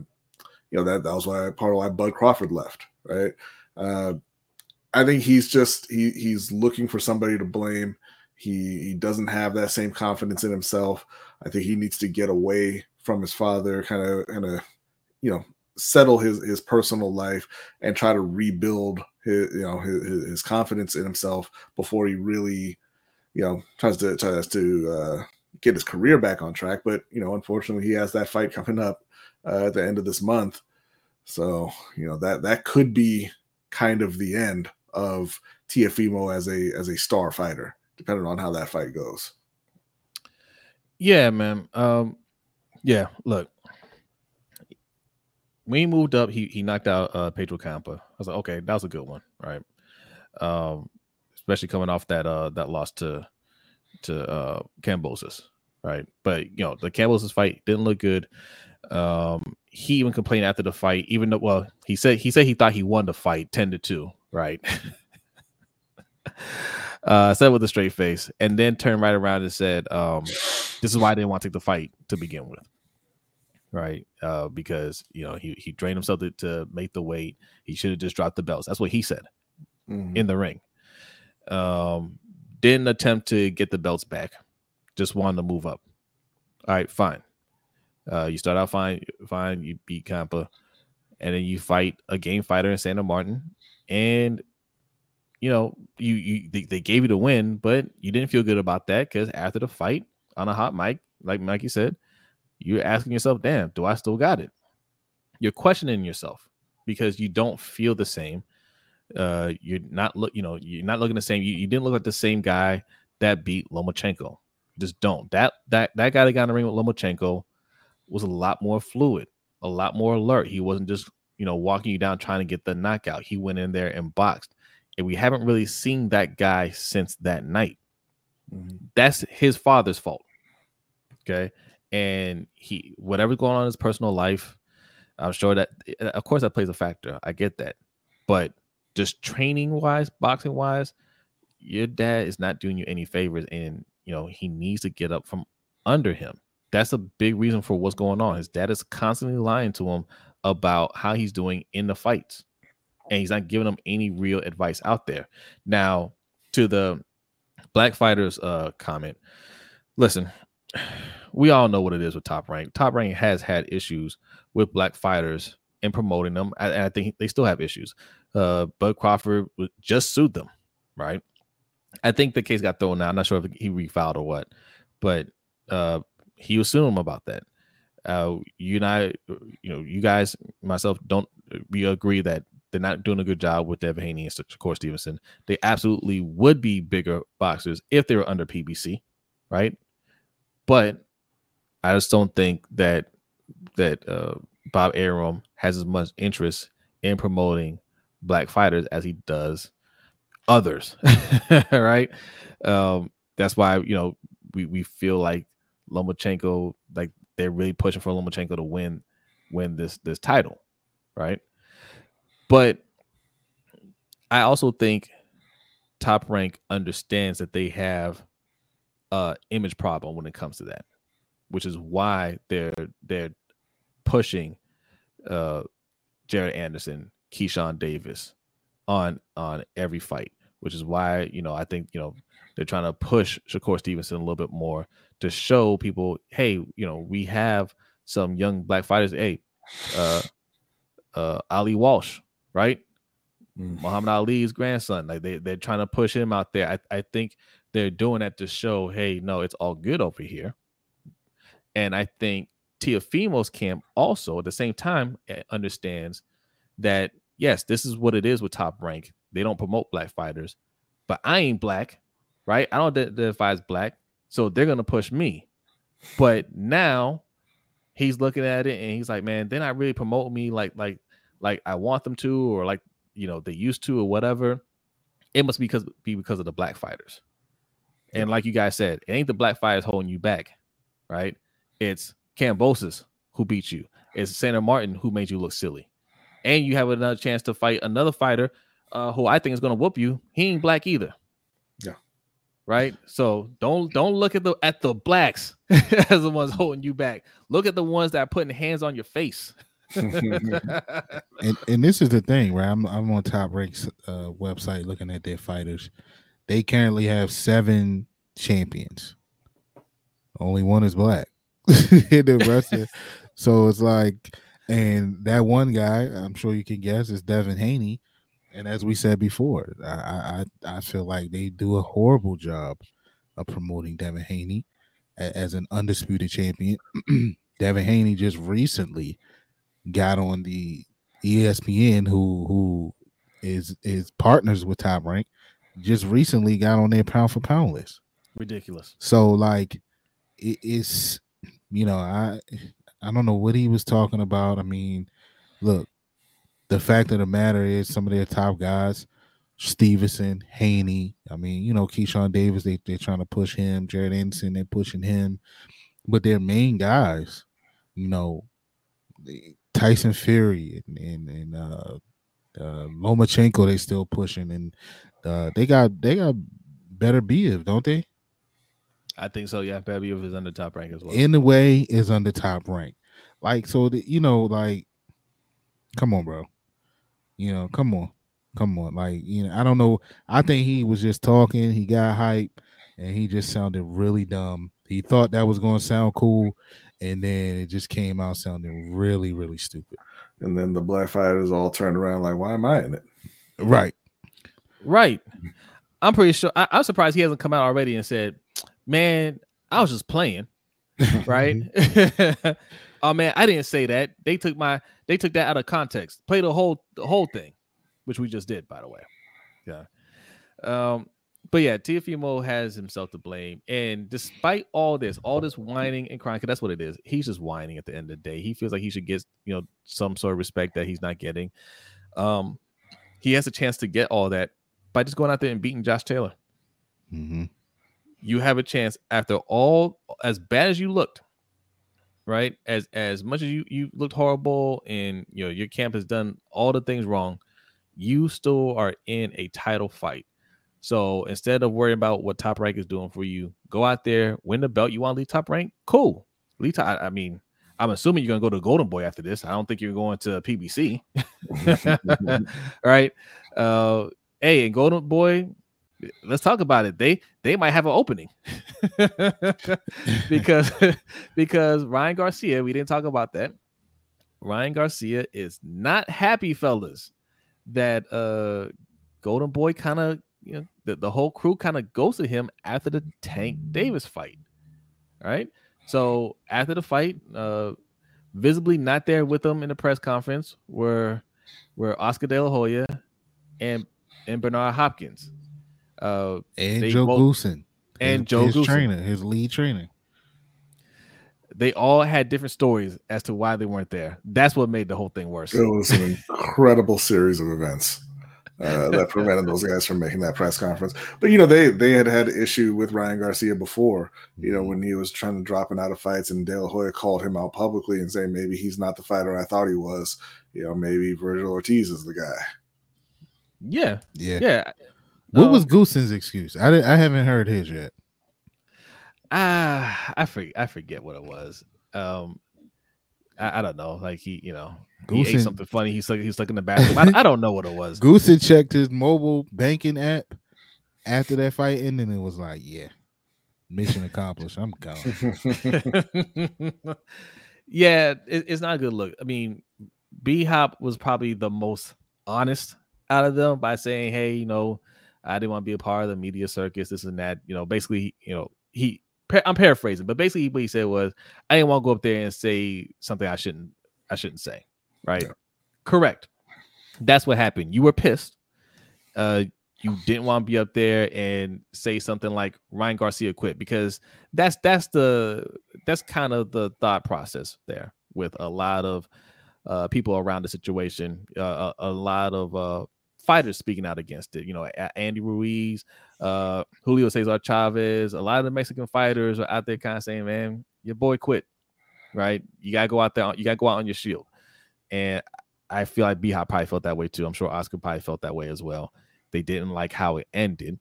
you know that that was why part of why Bud Crawford left, right? Uh, I think he's just he he's looking for somebody to blame. He he doesn't have that same confidence in himself. I think he needs to get away from his father, kind of kind of you know settle his his personal life and try to rebuild his you know his, his confidence in himself before he really you know tries to tries to uh, get his career back on track. But you know, unfortunately, he has that fight coming up uh, at the end of this month. So you know that that could be kind of the end of Teofimo as a as a star fighter, depending on how that fight goes. Yeah, man. Um, yeah. Look, when he moved up, he he knocked out uh, Pedro Campa. I was like, okay, that was a good one, right? Um, especially coming off that uh that loss to to uh Kambosos, right? But you know, the Kambosos fight didn't look good. Um, he even complained after the fight, even though well, he said he said he thought he won the fight 10 to 2, right? uh said with a straight face, and then turned right around and said, um, this is why I didn't want to take the fight to begin with. Right. Uh, because you know, he he drained himself to, to make the weight. He should have just dropped the belts. That's what he said mm-hmm. in the ring. Um, didn't attempt to get the belts back, just wanted to move up. All right, fine. Uh, you start out fine, fine. You beat Campa, and then you fight a game fighter in Sandor Martin, and you know you you they, they gave you the win, but you didn't feel good about that because after the fight on a hot mic, like Mikey said, you're asking yourself, "Damn, do I still got it?" You're questioning yourself because you don't feel the same uh, you're not look, you know, you're not looking the same. You, you didn't look like the same guy that beat Lomachenko. Just don't. That that that guy that got in the ring with Lomachenko was a lot more fluid, a lot more alert. He wasn't just you know walking you down trying to get the knockout. He went in there and boxed, and we haven't really seen that guy since that night. Mm-hmm. That's his father's fault. Okay, and he whatever's going on in his personal life, I'm sure that of course that plays a factor. I get that, but just training wise, boxing wise, your dad is not doing you any favors, and you know he needs to get up from under him. That's a big reason for what's going on. His dad is constantly lying to him about how he's doing in the fights, and he's not giving them any real advice out there. Now, to the black fighters uh comment, listen, we all know what it is with Top Rank. Top Rank has had issues with black fighters in promoting them, and I think they still have issues uh, Bud Crawford just sued them, right? I think the case got thrown out. I'm not sure if he refiled or what, but uh, he was suing them about that. Uh, you and I, you know, you guys, myself, don't we agree that they're not doing a good job with Devin Haney and Shakur Stevenson. They absolutely would be bigger boxers if they were under PBC, right? But I just don't think that that uh, Bob Arum has as much interest in promoting black fighters as he does others right um that's why you know we we feel like lomachenko like they're really pushing for lomachenko to win win this this title right but i also think top rank understands that they have a image problem when it comes to that which is why they're they're pushing uh jared anderson Keyshawn Davis on on every fight. which is why you know I think you know they're trying to push Shakur Stevenson a little bit more to show people, hey, you know, we have some young black fighters. Hey, uh, uh, Ali Walsh, right? Mm. Muhammad Ali's grandson. Like they they're trying to push him out there. I, I think they're doing that to show, hey, no, it's all good over here. And I think Teofimo's camp also at the same time eh, understands that yes, this is what it is with top rank. They don't promote black fighters, but I ain't black, right? I don't identify as black, so they're gonna push me. But now he's looking at it and he's like, man, they're not really promoting me like like like I want them to, or like you know they used to, or whatever. It must be because be because of the black fighters. And like you guys said, it ain't the black fighters holding you back, right? It's Kambosos who beat you. It's Sandor Martin who made you look silly. And you have another chance to fight another fighter uh, who I think is going to whoop you. He ain't black either. Yeah. Right. So don't don't look at the at the blacks as the ones holding you back. Look at the ones that are putting hands on your face. and, and this is the thing, right? I'm I'm on Top Rank's uh, website looking at their fighters. They currently have seven champions. Only one is black. the rest of, so it's like, and that one guy, I'm sure you can guess, is Devin Haney. And as we said before, I I, I feel like they do a horrible job of promoting Devin Haney as an undisputed champion. Devin Haney just recently got on the ESPN, who who is is partners with Top Rank, just recently got on their pound for pound list. Ridiculous. So like, it, it's you know I I don't know what he was talking about. I mean, look, the fact of the matter is some of their top guys, Stevenson, Haney. I mean, you know, Keyshawn Davis, they they're trying to push him. Jared Anderson, they're pushing him, but their main guys, you know, Tyson Fury and and, and uh, uh, Lomachenko, they still pushing, and uh, they got they got better Beterbiev, don't they? I think so. Yeah, Beterbiev is under top rank as well. In the way, is under top rank. Like so, the, you know, like, come on, bro. You know, come on, come on. Like, you know, I don't know. I think he was just talking. He got hype, and he just sounded really dumb. He thought that was going to sound cool, and then it just came out sounding really, really stupid. And then the black fighters all turned around like, "Why am I in it?" Right. Right. I'm pretty sure. I, am surprised he hasn't come out already and said, "Man, I was just playing." Right. oh man, I didn't say that. They took my they took that out of context. Play the whole the whole thing, which we just did, by the way. Yeah. Um. But yeah, Teofimo has himself to blame, and despite all this, all this whining and crying, because that's what it is. He's just whining at the end of the day. He feels like he should get you know some sort of respect that he's not getting. Um, he has a chance to get all that by just going out there and beating Josh Taylor. Mm-hmm. You have a chance after all as bad as you looked, right? As as much as you you looked horrible and you know your camp has done all the things wrong, you still are in a title fight. So instead of worrying about what top rank is doing for you, go out there, win the belt. You want to lead top rank? Cool. Lead top. I mean, I'm assuming you're gonna go to Golden Boy after this. I don't think you're going to PBC. right? Uh, hey, and Golden Boy, let's talk about it. They they might have an opening because because Ryan Garcia, we didn't talk about that. Ryan Garcia is not happy, fellas, that uh Golden Boy kind of you know the, the whole crew kind of ghosted him after the Tank Davis fight. Right. So after the fight, uh visibly not there with them in the press conference were were Oscar De La Hoya and and Bernard Hopkins. Uh, and Joe both, Goossen. And his, Joe his Goossen. trainer, his lead trainer. They all had different stories as to why they weren't there. That's what made the whole thing worse. It was an incredible series of events uh, that prevented those guys from making that press conference. But you know, they they had had issue with Ryan Garcia before. You know, mm-hmm. when he was trying to drop out of fights, and De La Hoya called him out publicly and saying maybe he's not the fighter I thought he was. You know, maybe Virgil Ortiz is the guy. Yeah, yeah, yeah. What um, was Goossen's excuse? I I haven't heard his yet. Ah, uh, I forget. I forget what it was. Um, I, I don't know. Like he, you know, Goossen, he ate something funny. He's like he's like in the bathroom. I, I don't know what it was. Goossen checked his mobile banking app, after that fight ended, and it was like, yeah, mission accomplished. I'm gone. yeah, it, it's not a good look. I mean, B Hop was probably the most honest out of them by saying, "Hey, you know, I didn't want to be a part of the media circus, this and that." You know, basically, you know, he. I'm paraphrasing, but basically, what he said was, "I didn't want to go up there and say something I shouldn't. I shouldn't say." Right? Yeah. Correct. That's what happened. You were pissed. Uh, you didn't want to be up there and say something like Ryan Garcia quit because that's that's the that's kind of the thought process there with a lot of uh, people around the situation, uh, a, a, lot of uh, fighters speaking out against it. You know, Andy Ruiz, uh, Julio Cesar Chavez, a lot of the Mexican fighters are out there kind of saying, "Man, your boy quit." Right? You gotta go out there. You gotta go out on your shield. And I feel like B Hop probably felt that way too. I'm sure Oscar probably felt that way as well. They didn't like how it ended.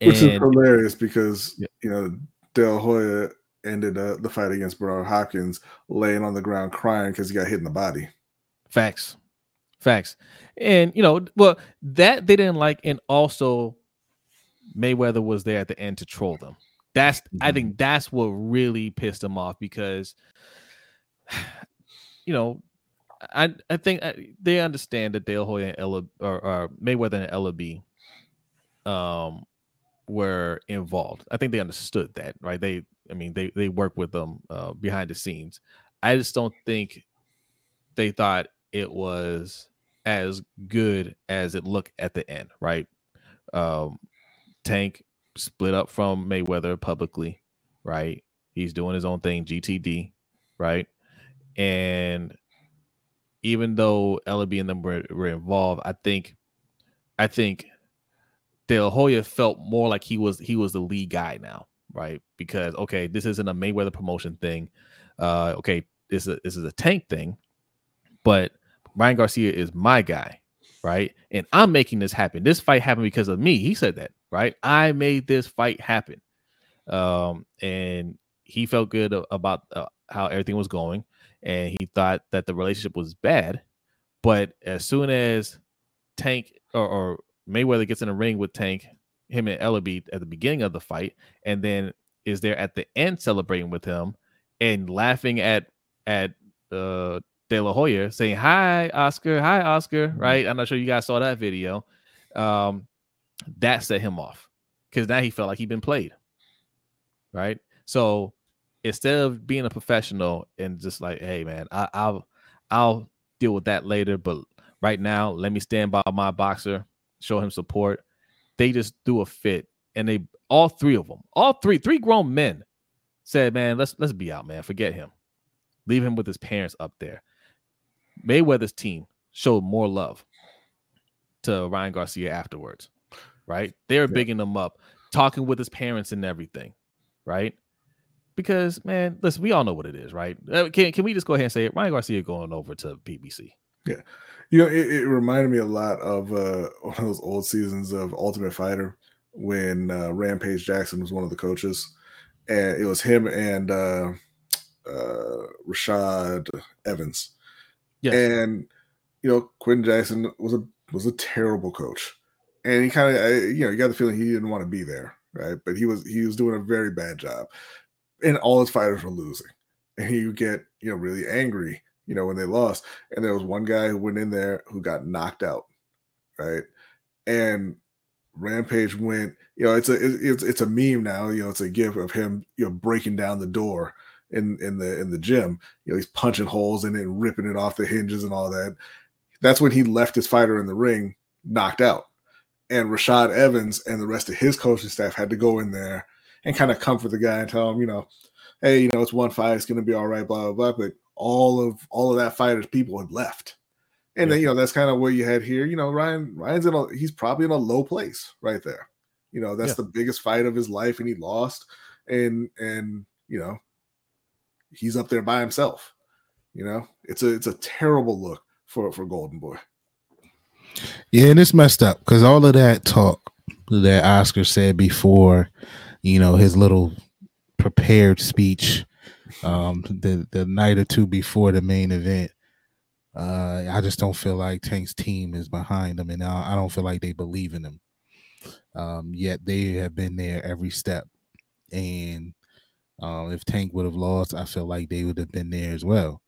Which is hilarious because yeah. you know De La Hoya ended uh, the fight against Bernard Hopkins laying on the ground crying because he got hit in the body. Facts, facts, and you know, well, that they didn't like, and also Mayweather was there at the end to troll them. That's mm-hmm. I think that's what really pissed them off because you know I I think uh, they understand that De La Hoya and Ella or, or Mayweather and Ellerbe um were involved. I think they understood that, right? They I mean they they work with them uh, behind the scenes. I just don't think they thought it was as good as it looked at the end, right? Um Tank split up from Mayweather publicly, right? He's doing his own thing, GTD, right? And even though Ellerbe and them were, were involved, I think, I think De La Hoya felt more like he was he was the lead guy now, right? Because okay, this isn't a Mayweather promotion thing. Uh, okay, this is a, this is a Tank thing, but Ryan Garcia is my guy, right? And I'm making this happen. This fight happened because of me. He said that, right? I made this fight happen, um, and he felt good about uh, how everything was going and he thought that the relationship was bad. But as soon as Tank or, or Mayweather gets in a ring with Tank, him and Ellerbe at the beginning of the fight, and then is there at the end celebrating with him and laughing at at uh De La Hoya saying hi Oscar, hi Oscar, mm-hmm. right? I'm not sure you guys saw that video. Um, that set him off because now he felt like he'd been played, right? So instead of being a professional and just like, hey man, I, I'll I'll deal with that later, but right now, let me stand by my boxer, show him support. They just do a fit, and they all three of them, all three, three grown men said, "Man, let's let's be out, man. Forget him. Leave him with his parents up there." Mayweather's team showed more love to Ryan Garcia afterwards, right? They were yeah. bigging him up, talking with his parents and everything, right? because man, listen, we all know what it is, right? Uh, can can we just go ahead and say it? Ryan Garcia going over to PBC. Yeah, you know, it, it reminded me a lot of uh, one of those old seasons of Ultimate Fighter when uh, Rampage Jackson was one of the coaches, and it was him and uh, uh, Rashad Evans. Yes. and you know, Quinn Jackson was a was a terrible coach, and he kind of you know you got the feeling he didn't want to be there, right? But he was he was doing a very bad job and all his fighters were losing. And would get, you know, really angry, you know, when they lost. And there was one guy who went in there who got knocked out, right? And Rampage went, you know, it's a it's it's a meme now, you know, it's a gif of him, you know, breaking down the door in in the in the gym. You know, he's punching holes in it and ripping it off the hinges and all that. That's when he left his fighter in the ring knocked out. And Rashad Evans and the rest of his coaching staff had to go in there and kind of comfort the guy and tell him, you know, hey, you know, it's one fight, it's going to be all right, blah blah blah. But all of all of that fighters, people had left, and yeah. then you know that's kind of what you had here. You know, Ryan Ryan's in a he's probably in a low place right there. You know, that's yeah. the biggest fight of his life, and he lost, and and you know, he's up there by himself. You know, it's a it's a terrible look for for Golden Boy. Yeah, and it's messed up because all of that talk that Oscar said before you know, his little prepared speech um, the the night or two before the main event. Uh, I just don't feel like Tank's team is behind him, and I, I don't feel like they believe in him. Um, yet they have been there every step. And um, if Tank would have lost, I feel like they would have been there as well.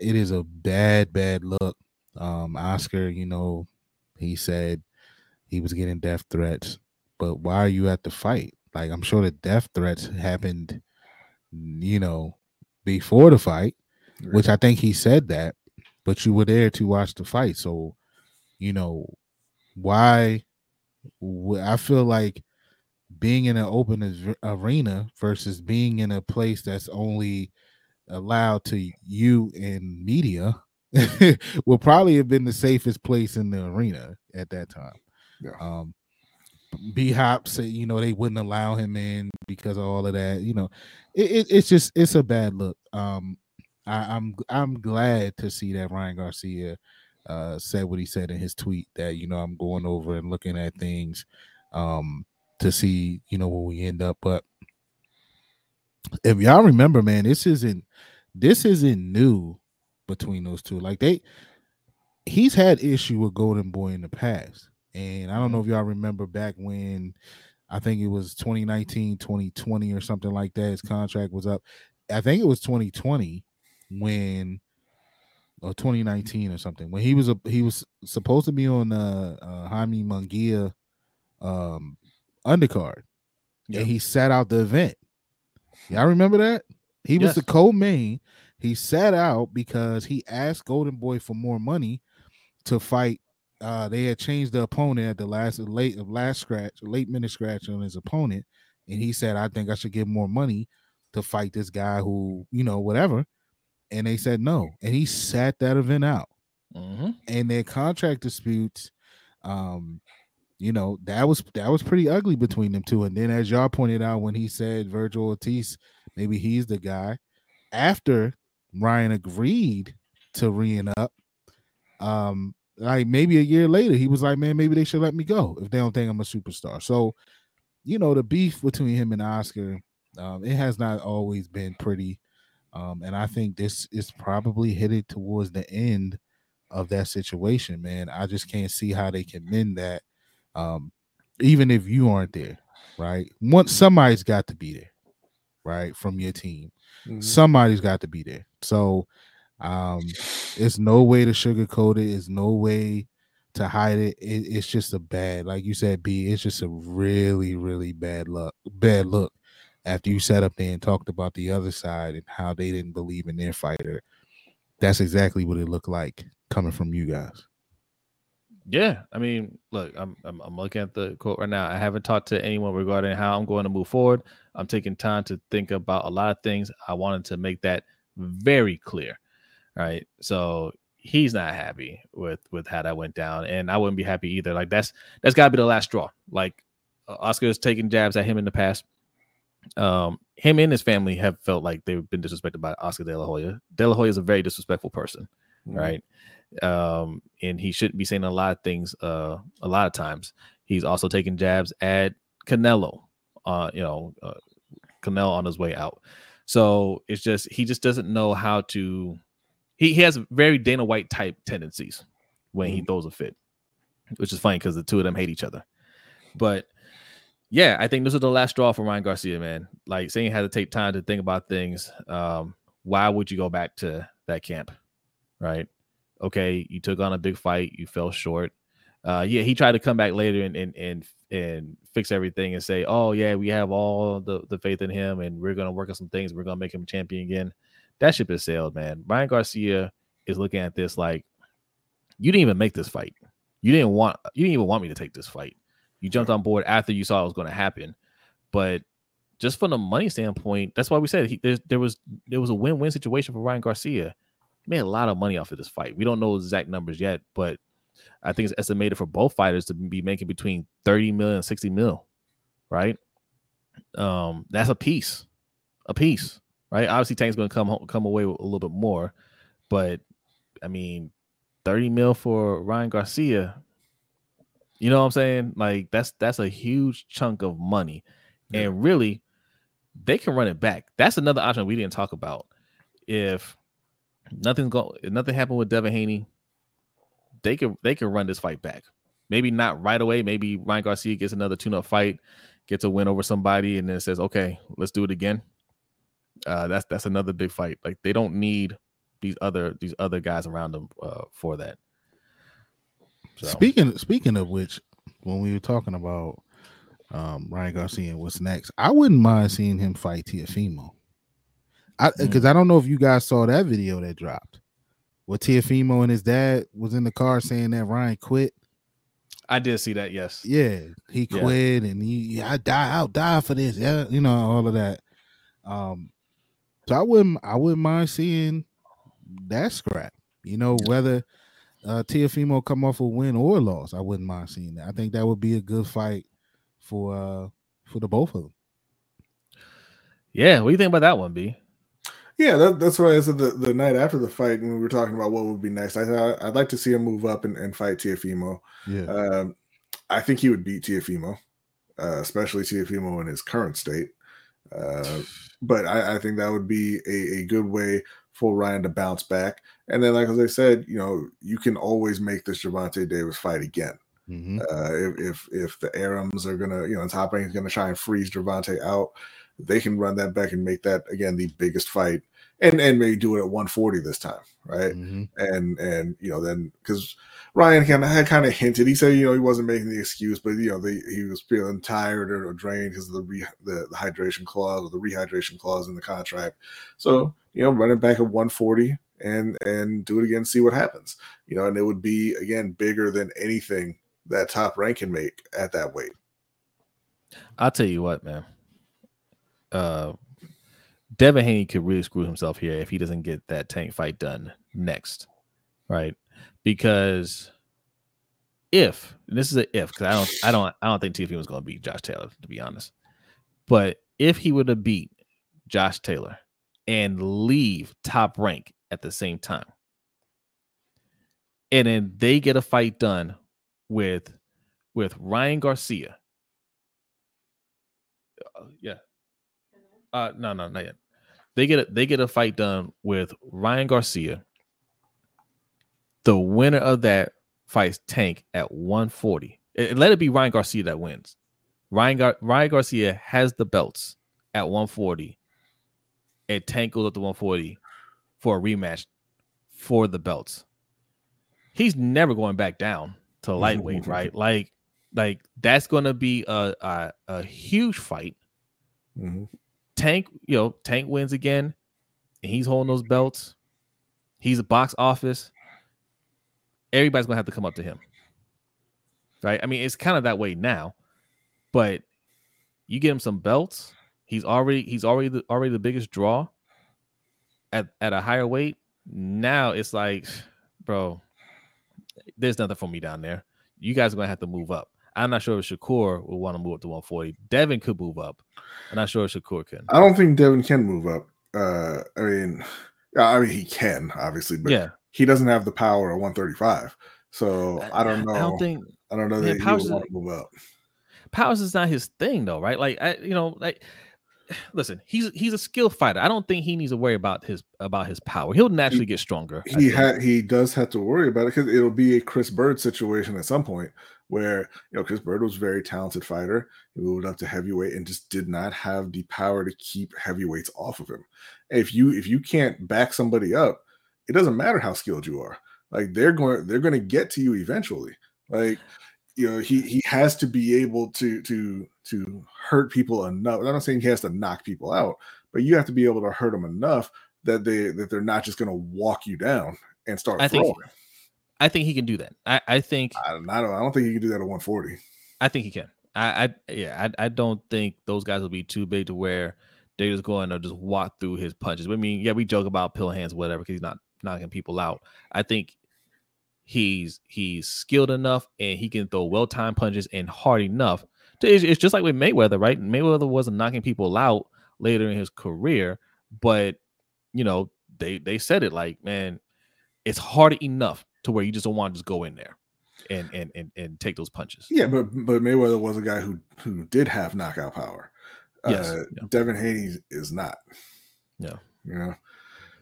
It is a bad, bad look. Um, Oscar, you know, he said he was getting death threats, but why are you at the fight? Like, I'm sure the death threats happened, you know, before the fight, which I think he said that, but you were there to watch the fight. So, you know, why? I feel like being in an open arena versus being in a place that's only allowed to you and media will probably have been the safest place in the arena at that time. Yeah. Um, B Hop said, you know, they wouldn't allow him in because of all of that. You know, it, it, it's just it's a bad look. Um, I, I'm I'm glad to see that Ryan Garcia uh, said what he said in his tweet that you know I'm going over and looking at things um, to see you know where we end up. But if y'all remember, man, this isn't this isn't new between those two. Like they, he's had issue with Golden Boy in the past, and I don't know if y'all remember back when I think it was 2019, 2020 or something like that. His contract was up. I think it was 2020 when or 2019 or something when he was a he was supposed to be on uh, uh Jaime Munguia um undercard and he sat out the event. Y'all remember that? He was the co-main. He sat out because he asked Golden Boy for more money to fight. Uh, they had changed the opponent at the last late of last scratch, late minute scratch on his opponent, and he said, "I think I should give more money to fight this guy who, you know, whatever." and they said no, and he sat that event out. Mm-hmm. And their contract disputes, um, you know, that was that was pretty ugly between them two. And then, as y'all pointed out, when he said Virgil Ortiz, maybe he's the guy. After Ryan agreed to re up, um, like maybe a year later, he was like, "Man, maybe they should let me go if they don't think I'm a superstar." So, you know, the beef between him and Oscar, um, it has not always been pretty. Um, and I think this is probably headed towards the end of that situation, man. I just can't see how they can mend that. Um, even if you aren't there, right? Once somebody's got to be there, right? From your team. Mm-hmm. Somebody's got to be there. So um it's no way to sugarcoat it, it's no way to hide it. it. It's just a bad, like you said, B, it's just a really, really bad luck, bad look after you sat up there and talked about the other side and how they didn't believe in their fighter, that's exactly what it looked like coming from you guys. Yeah, I mean, look, I'm, I'm, I'm looking at the quote right now. I haven't talked to anyone regarding how I'm going to move forward. I'm taking time to think about a lot of things. I wanted to make that very clear. Right. So he's not happy with with how that went down, and I wouldn't be happy either. Like that's that's got to be the last straw. Like Oscar has taken jabs at him in the past um, him and his family have felt like they've been disrespected by Oscar De La Hoya. De La Hoya is a very disrespectful person, mm-hmm. right? Um, and he shouldn't be saying a lot of things. Uh, a lot of times, he's also taking jabs at Canelo. Uh, you know, uh, Canelo on his way out. So it's just he just doesn't know how to. He, he has very Dana White type tendencies when mm-hmm. he throws a fit, which is funny because the two of them hate each other. But yeah, I think this is the last straw for Ryan Garcia, man. Like saying he had to take time to think about things. Um, why would you go back to that camp? Right. Okay, you took on a big fight, you fell short. Uh, yeah, he tried to come back later and and and and fix everything and say, "Oh yeah, we have all the the faith in him, and we're gonna work on some things. We're gonna make him a champion again." That ship has sailed, man. Ryan Garcia is looking at this like, you didn't even make this fight. You didn't want. You didn't even want me to take this fight. You jumped on board after you saw it was going to happen. But just from the money standpoint, that's why we said he, there, there was there was a win win situation for Ryan Garcia. Made a lot of money off of this fight. We don't know exact numbers yet, but I think it's estimated for both fighters to be making between 30 million and 60 mil, right? Um, that's a piece, a piece, right? Obviously, Tank's going to come home, come away with a little bit more, but I mean, 30 mil for Ryan Garcia, you know what I'm saying? Like that's that's a huge chunk of money. Yeah. And really, they can run it back. That's another option we didn't talk about. If nothing's going nothing happened with Devin Haney, they could they could run this fight back. Maybe not right away. Maybe Ryan Garcia gets another tune-up fight, gets a win over somebody, and then says, "Okay, let's do it again." Uh, that's that's another big fight. Like they don't need these other these other guys around them uh, for that. So. Speaking speaking of which, when we were talking about um, Ryan Garcia and what's next, I wouldn't mind seeing him fight Teofimo. Because I, mm. I don't know if you guys saw that video that dropped, where Teofimo and his dad was in the car saying that Ryan quit. I did see that. Yes. Yeah, he quit yeah. and he I die I'll die for this. Yeah, you know all of that. Um, so I wouldn't I wouldn't mind seeing that scrap. You know whether uh Teofimo come off a win or loss, I wouldn't mind seeing that. I think that would be a good fight for uh for the both of them. Yeah, what do you think about that one, B? Yeah, that, that's why I said the, the night after the fight when we were talking about what would be next. I thought I'd like to see him move up and, and fight Teofimo. Yeah, um, I think he would beat Teofimo, uh, especially Teofimo in his current state. Uh, but I, I, think that would be a, a, good way for Ryan to bounce back. And then, like as I said, you know, you can always make this Gervonta Davis fight again. Mm-hmm. Uh, if, if if the Arums are gonna, you know, top rank is gonna try and freeze Gervonta out, they can run that back and make that again the biggest fight, and and maybe do it at 140 this time, right? Mm-hmm. And and you know then because Ryan kind of had kind of hinted, he said you know he wasn't making the excuse, but you know they, he was feeling tired or, or drained because of the, re, the the hydration clause or the rehydration clause in the contract. So you know running back at 140 and and do it again, see what happens. You know, and it would be again bigger than anything that top rank can make at that weight. I'll tell you what, man uh, Devin Haney could really screw himself here if he doesn't get that tank fight done next, right? Because if this is a if, because I don't, I don't, I don't think TFE was going to beat Josh Taylor to be honest. But if he would have beat Josh Taylor and leave top rank at the same time, and then they get a fight done with with Ryan Garcia. Uh, yeah, uh, no, no, not yet. They get a, they get a fight done with Ryan Garcia. The winner of that fights Tank at 140. And let it be Ryan Garcia that wins. Ryan Gar- Ryan Garcia has the belts at 140, and Tank goes up to 140 for a rematch for the belts. He's never going back down to lightweight, right? Like, like that's going to be a, a, a huge fight. Mm-hmm. Tank, you know, Tank wins again, and he's holding those belts. He's a box office. Everybody's gonna have to come up to him, right? I mean, it's kind of that way now, but you get him some belts. He's already he's already the, already the biggest draw at at a higher weight. Now it's like, bro, there's nothing for me down there. You guys are gonna have to move up. I'm not sure if Shakur will want to move up to 140. Devin could move up. I'm not sure if Shakur can. I don't think Devin can move up. Uh, I mean, I mean he can obviously, but yeah. he doesn't have the power of 135. So I, I don't know. I don't think. I don't know that he would want to move up. Powers is not his thing though, right? Like I, you know, like listen, he's he's a skill fighter. I don't think he needs to worry about his about his power. He'll naturally he, get stronger. He had he does have to worry about it because it'll be a Chris Byrd situation at some point where you know Chris Byrd was a very talented fighter. He moved up to heavyweight and just did not have the power to keep heavyweights off of him. If you if you can't back somebody up, it doesn't matter how skilled you are. Like they're going they're going to get to you eventually. Like you know he he has to be able to to to hurt people enough. I'm not saying he has to knock people out, but you have to be able to hurt them enough that they that they're not just going to walk you down and start I throwing. Think, I think he can do that. I, I think I don't, I don't I don't think he can do that at 140. I think he can. I, I yeah, I, I don't think those guys will be too big to where they're just going to just walk through his punches. I mean, yeah, we joke about pill hands, whatever, because he's not knocking people out. I think he's he's skilled enough and he can throw well timed punches and hard enough. To, it's, it's just like with Mayweather, right? Mayweather wasn't knocking people out later in his career, but you know they they said it like, man, it's hard enough to where you just don't want to just go in there and and and, and take those punches. Yeah, but but Mayweather was a guy who who did have knockout power. Yes, uh, yeah. Devin Haney is not. Yeah, you know,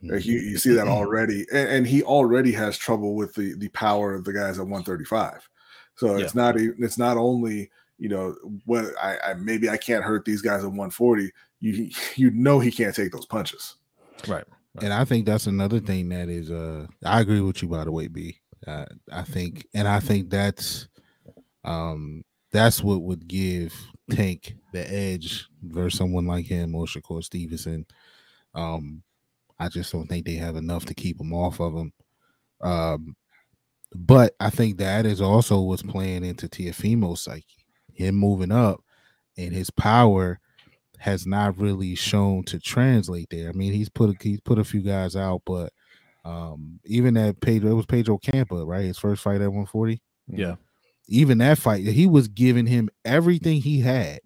like you, you see that already, and, and, he already has trouble with the the power of the guys at 135. So yeah. it's not it's not only you know what I, I maybe I can't hurt these guys at 140. You you know he can't take those punches. Right. And I think that's another thing that is uh I agree with you by the way, B. Uh, I think and I think that's um that's what would give Tank the edge versus someone like him or Shakur Stevenson. Um I just don't think they have enough to keep him off of him. Um but I think that is also what's playing into Teofimo's psyche him moving up and his power has not really shown to translate there. I mean, he's put a, he's put a few guys out, but um, even that Pedro, it was Pedro Campa, right? His first fight at 140. Yeah. Even that fight, he was giving him everything he had,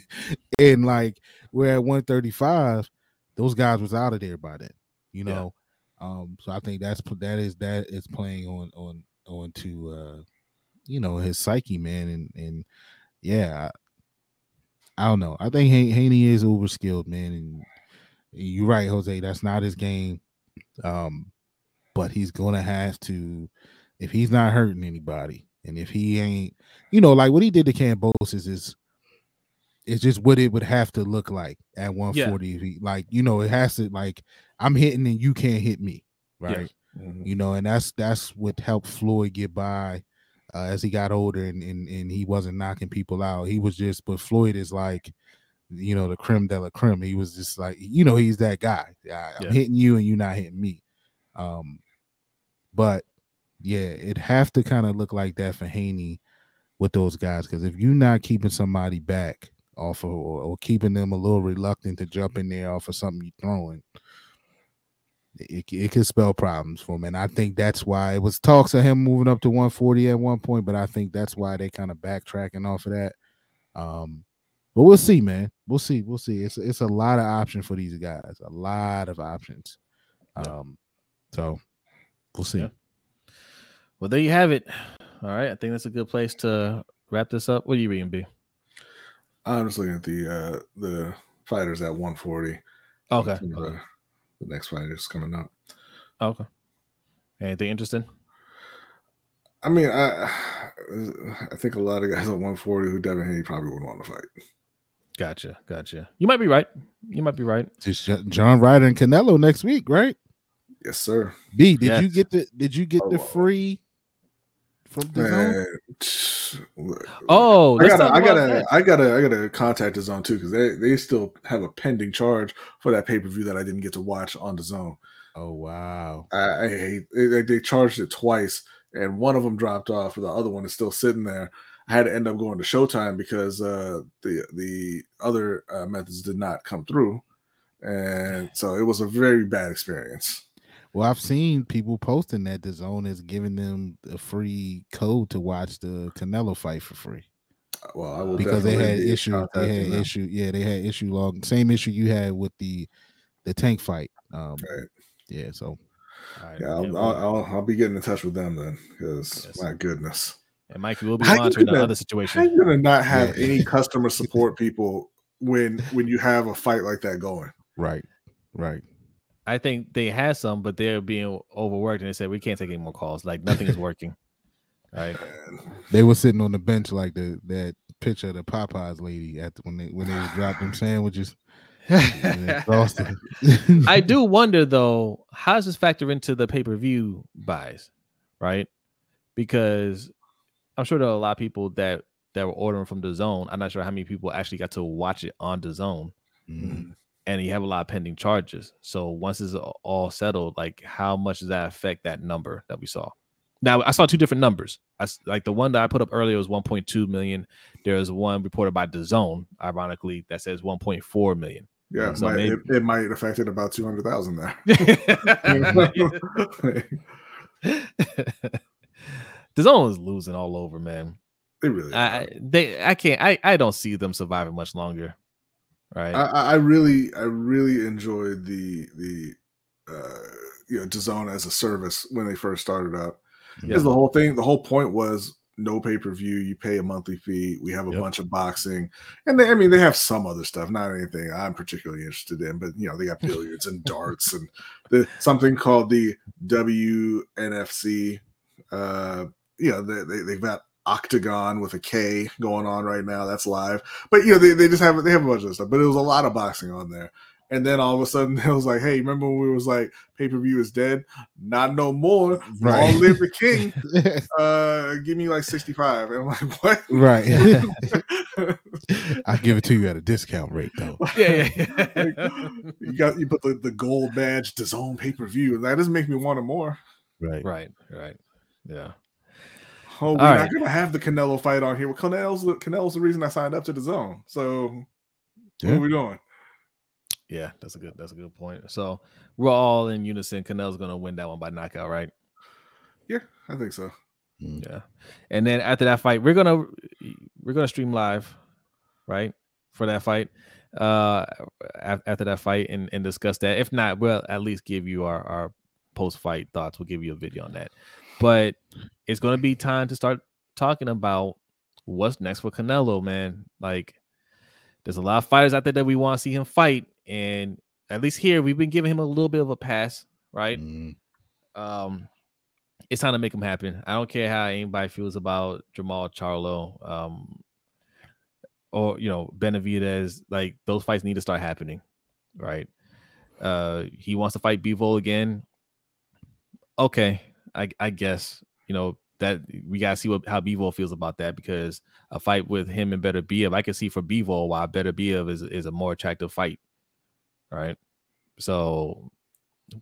and like we're at 135, those guys was out of there by then, you know. Yeah. Um, so I think that's that is that is playing on on on to uh, you know his psyche, man, and and yeah, I, don't know. I think Haney is over skilled, man. And you're right, Jose. That's not his game. Um, but he's gonna have to if he's not hurting anybody, and if he ain't, you know, like what he did to Kambosos is it's just what it would have to look like at 140. Yeah. He, like, you know, it has to like I'm hitting and you can't hit me, right? Yes. Mm-hmm. You know, and that's that's what helped Floyd get by uh, as he got older and, and and he wasn't knocking people out. He was just, but Floyd is like, you know, the creme de la creme. He was just like, you know, he's that guy. I, am hitting you and you're not hitting me. Um, but yeah, it'd have to kind of look like that for Haney with those guys because if you're not keeping somebody back off of or, or, keeping them a little reluctant to jump in there off of something you're throwing, it, it could spell problems for him. And I think that's why it was talks of him moving up to 140 at one point, but I think that's why they kind of backtracking off of that. Um, but we'll see, man. We'll see. We'll see. It's it's a lot of options for these guys. A lot of options. Um, so we'll see. Yeah. Well, there you have it. All right. I think that's a good place to wrap this up. What are you reading, B? I'm just looking at the uh the fighters at 140. Okay. okay the next fight is coming up. Oh, okay. Anything interesting? I mean, I I think a lot of guys at 140 who Devin Haney probably wouldn't want to fight. Gotcha, gotcha. You might be right. You might be right. It's John Ryder and Canelo next week, right? Yes, sir. B, did yes. you get the did you get oh, the free from the Oh, I gotta, I gotta, I gotta, I gotta contact DAZN too because they they still have a pending charge for that pay per view that I didn't get to watch on DAZN. Oh wow! I, I hate they, they charged it twice, and one of them dropped off, and the other one is still sitting there. I had to end up going to Showtime because uh, the the other uh, methods did not come through, and so it was a very bad experience. Well, I've seen people posting that DAZN is giving them a free code to watch the Canelo fight for free. Uh, well, I will because they had issue. They had them. issue. Yeah, they had issue log. Same issue you had with the the tank fight. Um, right. Yeah. So. Right, yeah, I'll, I'll, I'll, I'll, be getting in touch with them then, because yes. my goodness. And Mikey will be monitoring the other situation. How you gonna not have yeah. any customer support people when when you have a fight like that going? Right. Right. I think they had some, but they're being overworked, and they said we can't take any more calls. Like nothing is working. Right? They were sitting on the bench like the that picture of the Popeyes lady at the, when they when they dropped them sandwiches. I do wonder though, how does this factor into the pay per view buys, right? Because I'm sure there are a lot of people that that were ordering from DAZN. I'm not sure how many people actually got to watch it on DAZN. Mm and you have a lot of pending charges. So once it's all settled, like how much does that affect that number that we saw? Now I saw two different numbers. I like the one that I put up earlier was 1.2 million. There's one reported by DAZN, ironically, that says 1.4 million. Yeah, so it, might, maybe... it, it might affect it about 200,000 there. DAZN is losing all over, man. They really. I, they. I can't. I. I don't see them surviving much longer. Right. I, I really, I really enjoyed the the uh, you know DAZN as a service when they first started up. Because the whole thing, the whole point was no pay per view. You pay a monthly fee. We have a yep. bunch of boxing, and they, I mean, they have some other stuff. Not anything I'm particularly interested in, but you know, they got billiards and darts and the, something called the WNFC. Uh, you know, they, they they've got Octagon with a K going on right now. That's live. But you know, they, they just have they have a bunch of stuff. But it was a lot of boxing on there. And then all of a sudden, it was like, "Hey, remember when we was like, pay per view is dead? Not no more. Right. Long live the king. uh, give me like sixty five. And I'm like, what? Right. I give it to you at a discount rate though. Yeah, yeah. like, you got you put the, the gold badge DAZN pay per view, and that doesn't make me want it more. Right. Right. Right. Yeah. Oh, we're All not right. gonna have the Canelo fight on here. Well, Canelo's Canelo's the reason I signed up to DAZN. So yeah. what are we doing? Yeah, that's a good that's a good point. So we're all in unison. Canelo's gonna win that one by knockout, right? Yeah, I think so. Hmm. Yeah, and then after that fight, we're gonna we're gonna stream live, right, for that fight. Uh, after that fight and, and discuss that. If not, we'll at least give you our our post fight thoughts. We'll give you a video on that. But it's gonna be time to start talking about what's next for Canelo, man. Like, there's a lot of fighters out there that we want to see him fight, and at least here we've been giving him a little bit of a pass, right? Mm. Um, it's time to make him happen. I don't care how anybody feels about Jamal Charlo, um, or you know Benavidez. Like those fights need to start happening, right? Uh, he wants to fight Bivol again. Okay, I, I guess you know that we gotta see what how Bivol feels about that because a fight with him and Beterbiev, I can see for Bivol why Beterbiev is is a more attractive fight, right? So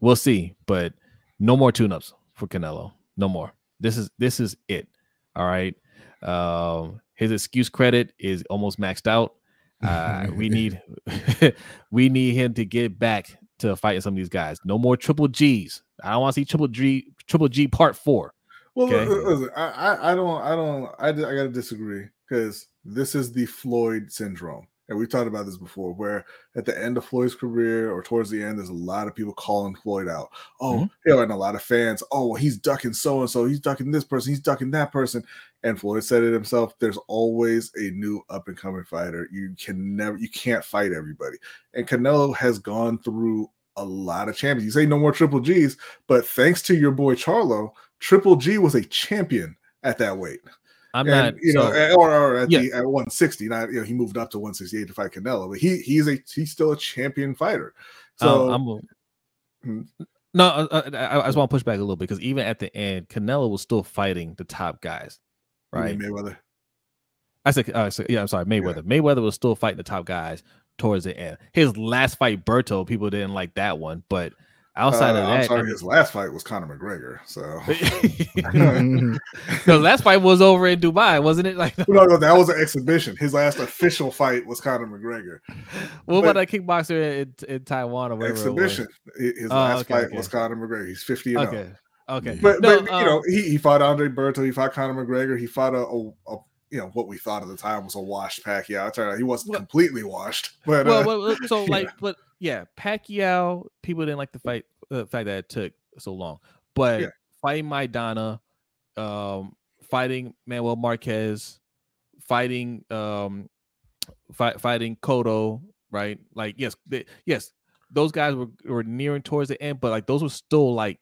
we'll see, but no more tune-ups for Canelo. No more. This is this is it. All right. Um, his excuse credit is almost maxed out. Uh, we need we need him to get back to fighting some of these guys. No more triple G's. I don't want to see triple G triple G part four. Well, okay? listen, I, I don't I don't I, I got to disagree because this is the Floyd syndrome and we've talked about this before, where at the end of Floyd's career or towards the end, there's a lot of people calling Floyd out. Oh, mm-hmm. you know, and a lot of fans, oh, he's ducking so and so, he's ducking this person, he's ducking that person. And Floyd said it himself: there's always a new up and coming fighter. You can never, you can't fight everybody. And Canelo has gone through a lot of champions. You say no more triple G's, but thanks to your boy Charlo, Triple G was a champion at that weight. I'm and, not, you know, so, or, or, at yeah. the at 160. Not you know, he moved up to 168 to fight Canelo, but he he's a he's still a champion fighter. So um, hmm. no, uh, uh, I, I, just want to push back a little bit because even at the end, Canelo was still fighting the top guys, right? Mayweather. I said, uh, so, yeah, I'm sorry, Mayweather. Yeah. Mayweather was still fighting the top guys towards the end. His last fight, Berto, people didn't like that one, but Outside uh, of that, I'm sorry, his last fight was Conor McGregor. So the last fight was over in Dubai, wasn't it? Like no, no, that was an exhibition. His last official fight was Conor McGregor. What but, about that kickboxer in, in Taiwan or whatever? Exhibition. His oh, last okay, fight okay. was Conor McGregor. He's 50 and okay. Okay. But, no, but um, you know, he, he fought Andre Berto, he fought Conor McGregor, he fought a, a, a you know what we thought at the time was a washed Pacquiao. It turned out he wasn't well, completely washed. But well, uh, well so like, but yeah, Pacquiao, people didn't like the fight, the fact that it took so long. But yeah. fighting Maidana, um, fighting Manuel Marquez, fighting um, fight, fighting Cotto, right? Like yes, they, yes, those guys were were nearing towards the end, but like those were still like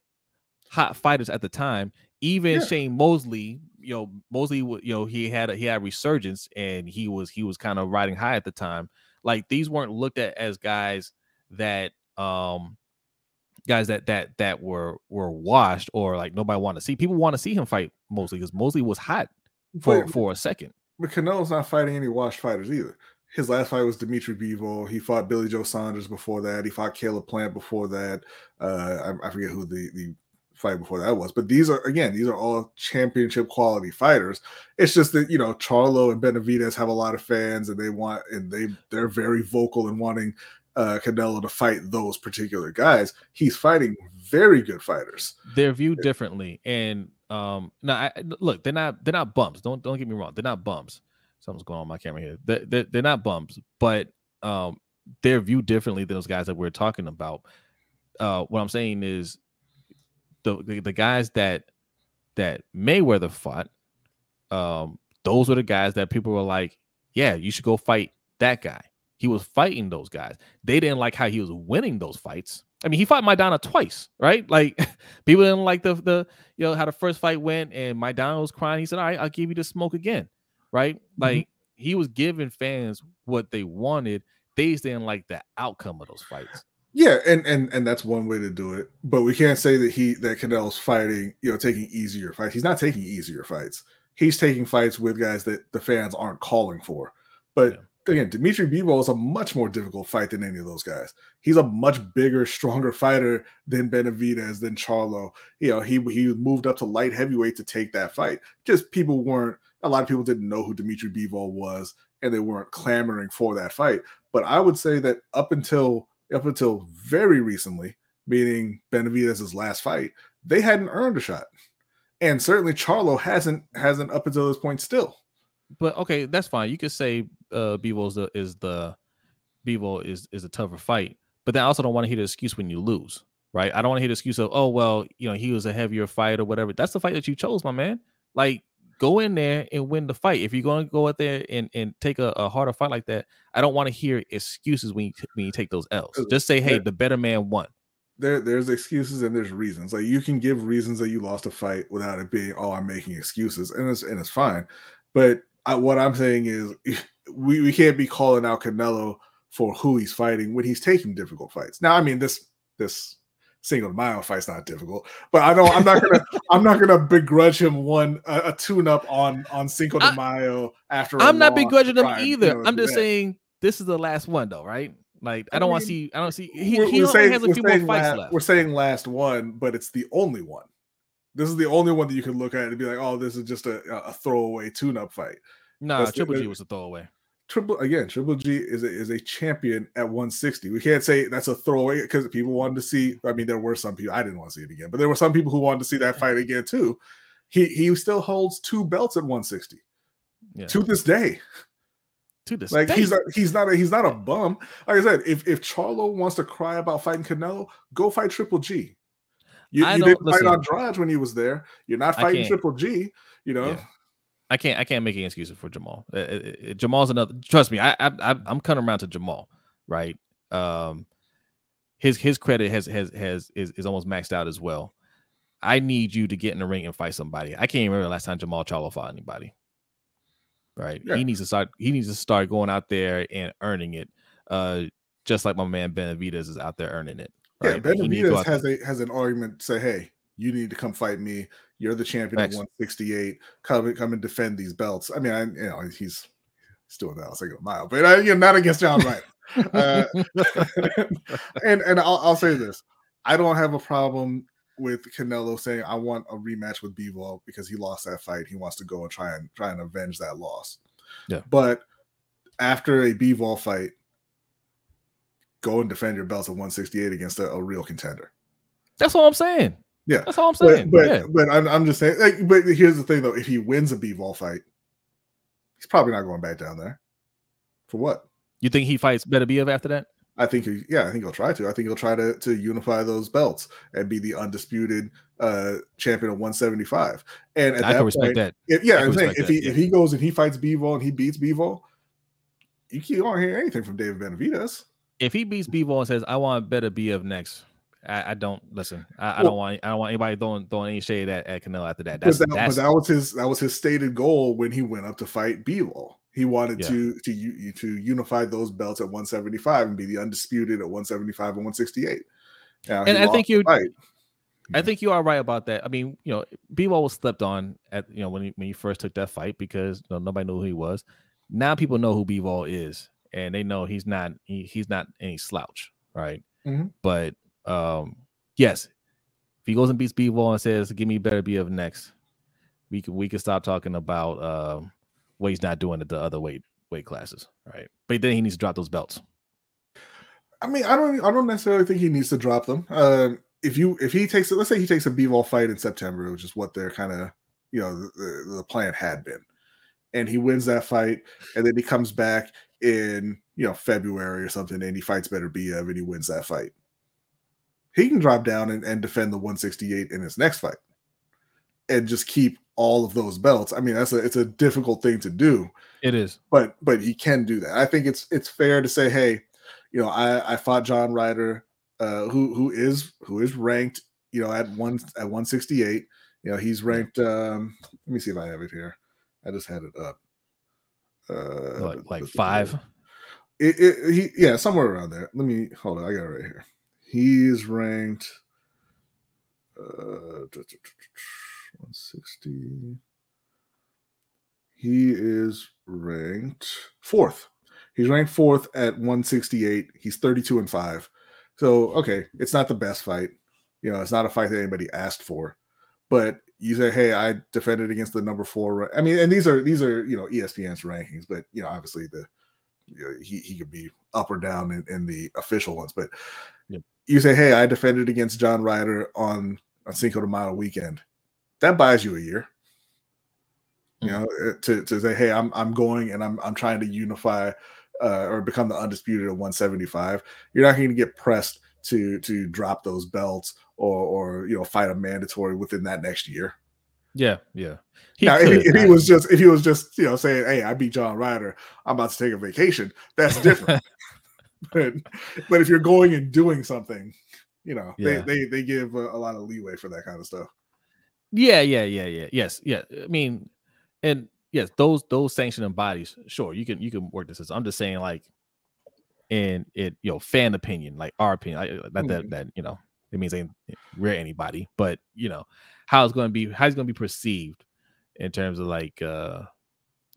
hot fighters at the time. Even yeah. Shane Mosley, you know, Mosley, you know, he had a, he had resurgence and he was he was kind of riding high at the time. Like these weren't looked at as guys that um guys that that that were were washed or like nobody want to see. People want to see him fight Mosley because Mosley was hot for but, for a second. But Canelo's not fighting any washed fighters either. His last fight was Dimitri Bivol. He fought Billy Joe Saunders before that. He fought Caleb Plant before that. Uh, I, I forget who the the fight before that was. But these are again, these are all championship quality fighters. It's just that you know Charlo and Benavidez have a lot of fans, and they want and they they're very vocal in wanting uh, Canelo to fight those particular guys. He's fighting very good fighters. They're viewed differently, and um, now I, look, they're not they're not bumps. Don't don't get me wrong. They're not bumps. Something's going on my camera here. They're, they're, they're not bumps, but um, they're viewed differently than those guys that we're talking about. Uh, what I'm saying is the, the, the guys that that Mayweather fought, um, those were the guys that people were like, yeah, you should go fight that guy. He was fighting those guys. They didn't like how he was winning those fights. I mean, he fought Maidana twice, right? Like people didn't like the the you know how the first fight went, and Maidana was crying. He said, "All right, I'll give you the smoke again," right? Mm-hmm. Like he was giving fans what they wanted. They didn't like the outcome of those fights. Yeah, and and and that's one way to do it. But we can't say that he that Canelo's fighting, you know, taking easier fights. He's not taking easier fights. He's taking fights with guys that the fans aren't calling for. But yeah. Again, Dimitri Bivol is a much more difficult fight than any of those guys. He's a much bigger, stronger fighter than Benavidez, than Charlo. You know, he he moved up to light heavyweight to take that fight. Just people weren't. A lot of people didn't know who Dimitri Bivol was, and they weren't clamoring for that fight. But I would say that up until up until very recently, meaning Benavidez's last fight, they hadn't earned a shot. And certainly Charlo hasn't hasn't up until this point still. But okay, that's fine. You could say uh Bivol is the is the Bivol is is a tougher fight, but then I also don't want to hear the excuse when you lose, right? I don't want to hear the excuse of oh well, you know, he was a heavier fight or whatever. That's the fight that you chose, my man. Like go in there and win the fight. If you're going to go out there and, and take a, a harder fight like that, I don't want to hear excuses when you when you take those L's. Just say, hey, the better man won. There, there's excuses and there's reasons. Like you can give reasons that you lost a fight without it being, oh, I'm making excuses, and it's and it's fine. But I, what I'm saying is, we, we can't be calling out Canelo for who he's fighting when he's taking difficult fights. Now, I mean this this de Mayo fight's not difficult, but I don't. I'm not gonna. I'm not gonna begrudge him one a, a tune up on on Cinco de Mayo after. I'm not begrudging him either. You know, I'm just that. saying this is the last one though, right? Like I, don't want to see. I don't see. He, we're, he we're saying, has a few more fights last, left. We're saying last one, but it's the only one. This is the only one that you can look at and be like, oh, this is just a, a throwaway tune up fight. No, nah, Triple G was a throwaway. Triple again, Triple G is a, is a champion at 160. We can't say that's a throwaway because people wanted to see. I mean, there were some people I didn't want to see it again, but there were some people who wanted to see that fight again too. He he still holds two belts at 160 yeah. to this day. To this like day. he's a, he's not a, he's not a bum. Like I said, if if Charlo wants to cry about fighting Canelo, go fight Triple G. You, you didn't listen, fight Andrade when he was there. You're not fighting Triple G. You know. Yeah. I can't I can't make any excuses for Jamal. Uh, uh, uh, Jamal's another. Trust me, I, I I'm coming around to Jamal, right? Um, his his credit has has has is, is almost maxed out as well. I need you to get in the ring and fight somebody. I can't remember the last time Jamal Charlo fought anybody. Right? Yeah. He needs to start. He needs to start going out there and earning it. Uh, just like my man Benavidez is out there earning it. Right? Yeah, Benavidez has a has an argument. Say, hey, you need to come fight me. You're the champion Thanks. 168. Come come and defend these belts. I mean, I, you know, he's still that. I'll say a mile, but I, you're not against John Ryder. uh, and and I'll, I'll say this: I don't have a problem with Canelo saying I want a rematch with Bivol because he lost that fight. He wants to go and try and try and avenge that loss. Yeah. But after a Bivol fight, go and defend your belts at 168 against a, a real contender. That's what I'm saying. Yeah, that's all I'm saying. But but, yeah. but I'm, I'm just saying. Like, but here's the thing, though: if he wins a Bivol fight, he's probably not going back down there. For what? You think he fights Better Beterbiev after that? I think he, yeah, I think he'll try to. I think he'll try to to unify those belts and be the undisputed uh champion of 175. And at I that can respect point, that. If, yeah, I'm saying if he yeah. if he goes and he fights Bivol and he beats Bivol, you can't hear anything from David Benavidez. If he beats Bivol and says, "I want better Beterbiev next," I, I don't listen. I, well, I, don't want. I don't want anybody throwing throwing any shade at, at Canelo after that. That's, that, that's, that was his that was his stated goal when he went up to fight Bivol. He wanted yeah. to to to unify those belts at 175 and be the undisputed at 175 and 168. Now, and I think you. I think you are right about that. I mean, you know, Bivol was slept on at you know when he, when he first took that fight because you know, nobody knew who he was. Now people know who Bivol is, and they know he's not he, he's not any slouch, right? Mm-hmm. But um, yes, if he goes and beats Bivol and says, "Give me Beterbiev next," we can we can stop talking about um, what he's not doing at the other weight weight classes, right? But then he needs to drop those belts. I mean, I don't I don't necessarily think he needs to drop them. Uh, if you if he takes it, let's say he takes a Bivol fight in September, which is what they're kind of you know the, the plan had been, and he wins that fight, and then he comes back in you know February or something, and he fights Beterbiev and he wins that fight he can drop down and, and defend the 168 in his next fight and just keep all of those belts. I mean, that's a it's a difficult thing to do. It is, but but he can do that. I think it's it's fair to say, hey, you know, I I fought John Ryder uh, who who is who is ranked, you know, at one at 168. You know, he's ranked. Um, let me see if I have it here. I just had it up. Uh, like, like five. It, it, he, yeah, somewhere around there. Let me hold on. I got it right here. He is ranked. Uh, 160. He is ranked fourth. He's ranked fourth at 168. He's 32 and five. So okay, it's not the best fight. You know, it's not a fight that anybody asked for. But you say, hey, I defended against the number four. I mean, and these are these are you know ESPN's rankings, but you know, obviously the you know, he he could be up or down in, in the official ones. But you say, hey, I defended against John Ryder on a Cinco de Mayo weekend. That buys you a year. You mm. know, eh, to, to say, hey, I'm I'm going and I'm I'm trying to unify uh, or become the undisputed at 175. You're not going to get pressed to to drop those belts or or you know fight a mandatory within that next year. Yeah, yeah. He now, if he, if he, was just if he was just you know saying, "Hey, I beat John Ryder, I'm about to take a vacation," that's different. but but if you're going and doing something, you know, yeah. they they they give a, a, lot of leeway for that kind of stuff. Yeah, yeah, yeah, yeah. Yes, yeah. I mean, and yes, those those sanctioning bodies, sure, you can you can work this. I'm just saying, like, in it, you know, fan opinion, like our opinion, like, not mm-hmm. that that you know, it means ain't rare anybody, but you know, how it's going to be, how it's going to be perceived in terms of like uh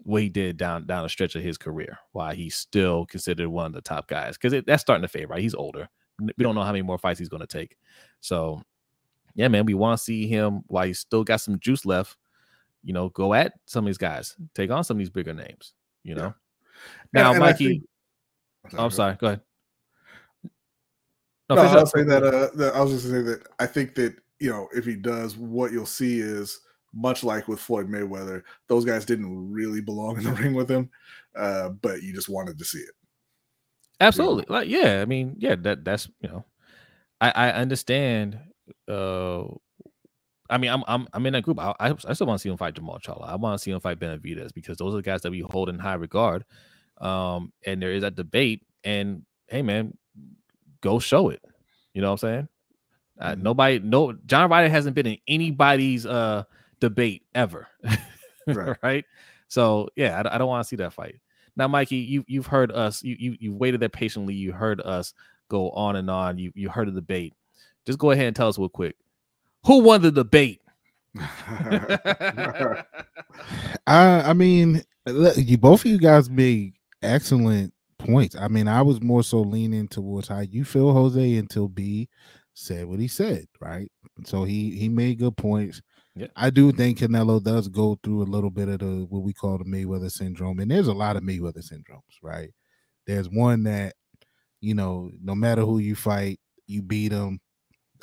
what he did down down the stretch of his career, why he's still considered one of the top guys because that's starting to fade. Right, he's older. We don't know how many more fights he's going to take. So, yeah, man, we want to see him while he's still got some juice left. You know, go at some of these guys, take on some of these bigger names. You know. Yeah. Now, and, and Mikey. Think, oh, I'm sorry. Go ahead. No, no I was saying that, uh, that. I was just saying that I think that you know if he does, what you'll see is much like with Floyd Mayweather, those guys didn't really belong in the ring with him, uh, but you just wanted to see it. Absolutely, know? like yeah, I mean, yeah, that that's you know, I I understand. Uh, I mean, I'm I'm I'm in that group. I I, I still want to see him fight Jermall Charlo. I want to see him fight Benavidez because those are the guys that we hold in high regard. Um, and there is that debate. And hey, man, go show it. You know what I'm saying? Uh, nobody, no, John Ryder hasn't been in anybody's uh debate ever, right. right? So yeah, I, I don't want to see that fight. Now, Mikey, you you've heard us, you you you waited there patiently. You heard us go on and on. You you heard the debate. Just go ahead and tell us real quick, who won the debate? I I mean, you both of you guys made excellent points. I mean, I was more so leaning towards how you feel, Jose, until B said what he said, right? So he he made good points. Yeah. I do think Canelo does go through a little bit of the what we call the Mayweather syndrome, and there's a lot of Mayweather syndromes, right? There's one that you know, no matter who you fight, you beat them,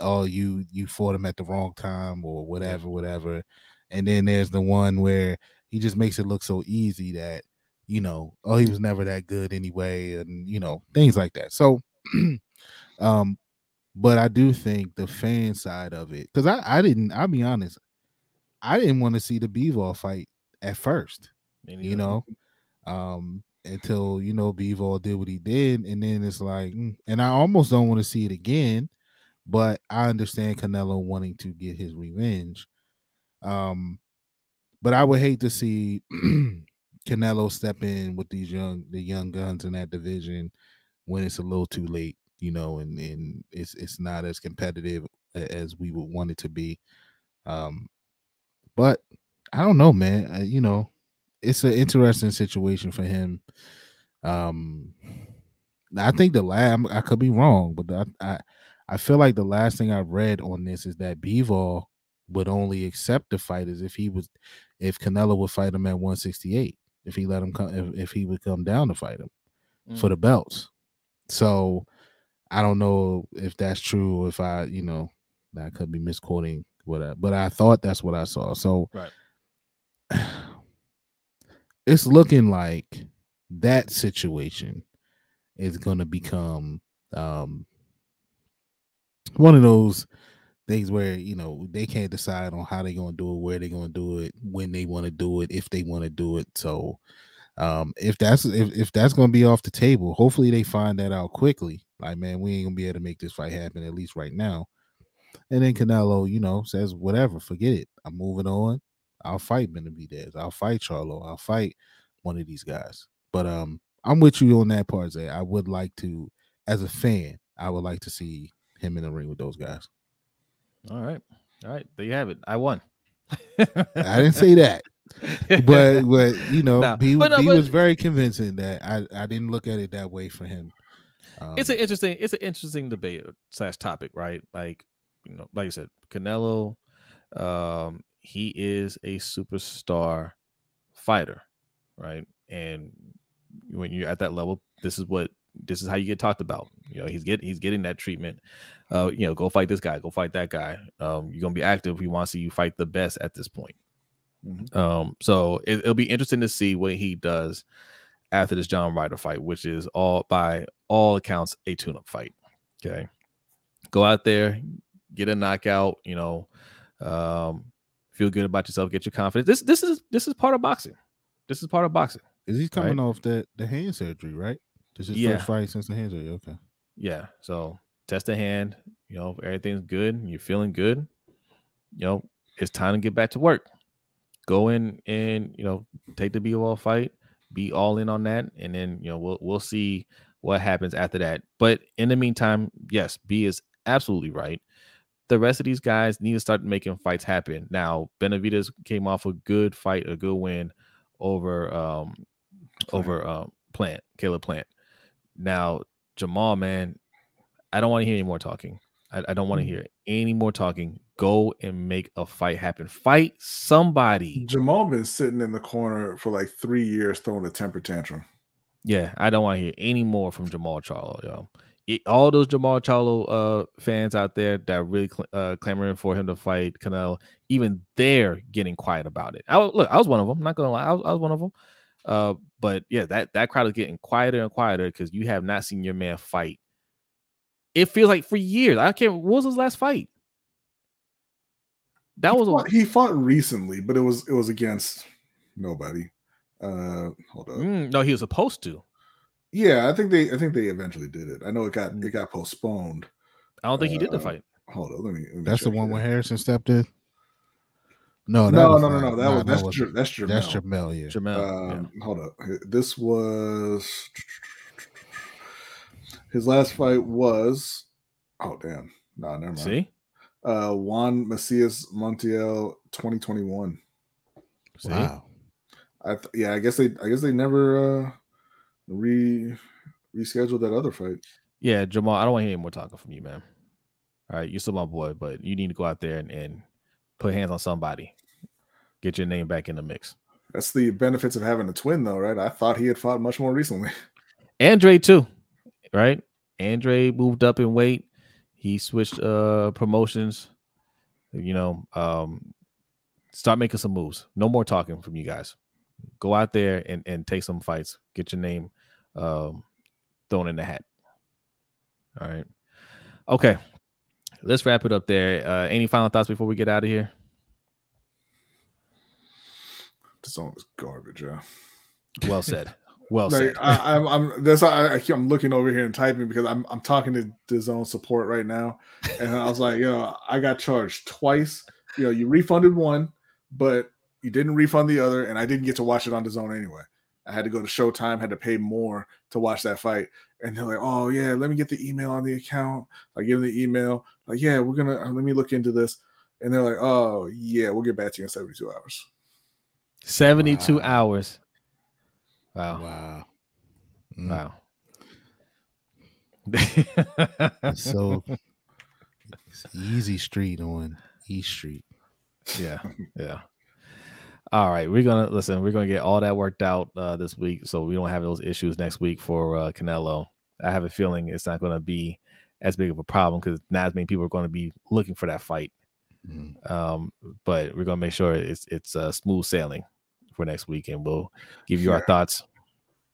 or you you fought him at the wrong time, or whatever, whatever. And then there's the one where he just makes it look so easy that you know, oh, he was never that good anyway, and you know, things like that. So, um, but I do think the fan side of it, because I, I didn't, I'll be honest, I didn't want to see the Bivol fight at first, you know, um, until you know Bivol did what he did, and then it's like, mm, and I almost don't want to see it again, but I understand Canelo wanting to get his revenge. Um, but I would hate to see Canelo step in with these young the young guns in that division when it's a little too late, you know, and and it's it's not as competitive as we would want it to be. Um, but I don't know, man. Uh, you know, it's an interesting situation for him. Um, I think the last I could be wrong, but I, I I feel like the last thing I read on this is that Bivol would only accept the fight as if he was if Canelo would fight him at 168 if he let him come if, if he would come down to fight him mm. for the belts. So I don't know if that's true. If I, you know, I could be misquoting what, but I thought that's what I saw. So right. it's looking like that situation is going to become um one of those things where you know they can't decide on how they're going to do it where they're going to do it when they want to do it if they want to do it so um if that's if, if that's going to be off the table hopefully they find that out quickly Like, man, we ain't gonna be able to make this fight happen at least right now. And then Canelo, you know, says, whatever, forget it. I'm moving on. I'll fight Benavidez. I'll fight Charlo. I'll fight one of these guys. But um, I'm with you on that part, Zay. I would like to, as a fan, I would like to see him in the ring with those guys. All right. All right. There you have it. I won. I didn't say that. but but you know no, he, but no, he but, was very convincing that I, I didn't look at it that way for him. Um, it's an interesting it's an interesting debate slash topic, right? Like you know, like I said, Canelo, um, he is a superstar fighter, right? And when you're at that level, this is what this is how you get talked about. You know, he's getting he's getting that treatment. Uh, you know, go fight this guy, go fight that guy. Um, you're gonna be active. We want to see you fight the best at this point. Mm-hmm. Um, so it, will be interesting to see what he does after this John Ryder fight, which is all by all accounts a tune-up fight. Okay, go out there, get a knockout. You know, um, feel good about yourself, get your confidence. This this is this is part of boxing. This is part of boxing. Is he coming right? off the the hand surgery, right? This is yeah. first fight since the hand surgery. Okay. Yeah. So test the hand. You know, everything's good. You're feeling good. You know, it's time to get back to work. Go in and you know take the Bivol fight. Be all in on that, and then you know we'll we'll see what happens after that. But in the meantime, yes, B is absolutely right. The rest of these guys need to start making fights happen. Now, Benavidez came off a good fight, a good win over um Plant. over um Plant, Caleb Plant. Now, Jamal, man, I don't want to hear any more talking. I, I don't want to mm. hear any more talking. Go and make a fight happen. Fight somebody. Jamal been sitting in the corner for like three years throwing a temper tantrum. Yeah, I don't want to hear any more from Jamal Charlo, yo. All those Jamal Charlo uh, fans out there that are really cl- uh, clamoring for him to fight Canelo, even they're getting quiet about it. I, look, I was one of them. I'm not gonna lie, I was, I was one of them. Uh, but yeah, that that crowd is getting quieter and quieter because you have not seen your man fight. It feels like for years. I can't. What was his last fight? That he was fought, a, he fought recently, but it was it was against nobody. Uh, hold on. Mm, no, he was supposed to. Yeah, I think they I think they eventually did it. I know it got it got postponed. I don't think he did the uh, fight. Hold on, let me. Let me That's the one where Harrison stepped in. No, no, no, no, no. That no, was that's that was, that's Jermell. That's Jermell. Yeah. Jermell. Um, yeah. Hold up. This was his last fight was. Oh damn! No, nah, never mind. See. Uh, Juan Macias Montiel, 2021. Wow. I th- yeah, I guess they I guess they never uh re rescheduled that other fight. Yeah, Jamal, I don't want to hear any more talking from you, man. All right, you're still my boy, but you need to go out there and, and put hands on somebody. Get your name back in the mix. That's the benefits of having a twin, though, right? I thought he had fought much more recently. Andre too, right? Andre moved up in weight. He switched uh promotions. You know, um, start making some moves. No more talking from you guys. Go out there and, and take some fights. Get your name um, thrown in the hat. All right. Okay let's wrap it up there. Uh, any final thoughts before we get out of here? This song is garbage, yeah. Well said. Well like, said. I, am I'm, I'm that's I, I keep, I'm looking over here and typing because I'm I'm talking to DAZN support right now, and I was like, you know, I got charged twice. You know, you refunded one, but you didn't refund the other, and I didn't get to watch it on DAZN anyway. I had to go to Showtime, had to pay more to watch that fight. And they're like, oh, yeah, let me get the email on the account. I give them the email. Like, yeah, we're going to, uh, let me look into this. And they're like, oh, yeah, we'll get back to you in 72 hours. 72 wow. hours. Wow. Wow. Mm. Wow. so easy street on East Street. Yeah. Yeah. All right, we're gonna listen. We're gonna get all that worked out uh, this week, so we don't have those issues next week for uh, Canelo. I have a feeling it's not gonna be as big of a problem because not as many people are going to be looking for that fight. Mm-hmm. Um, but we're gonna make sure it's it's uh, smooth sailing for next week, and we'll give you yeah. our thoughts.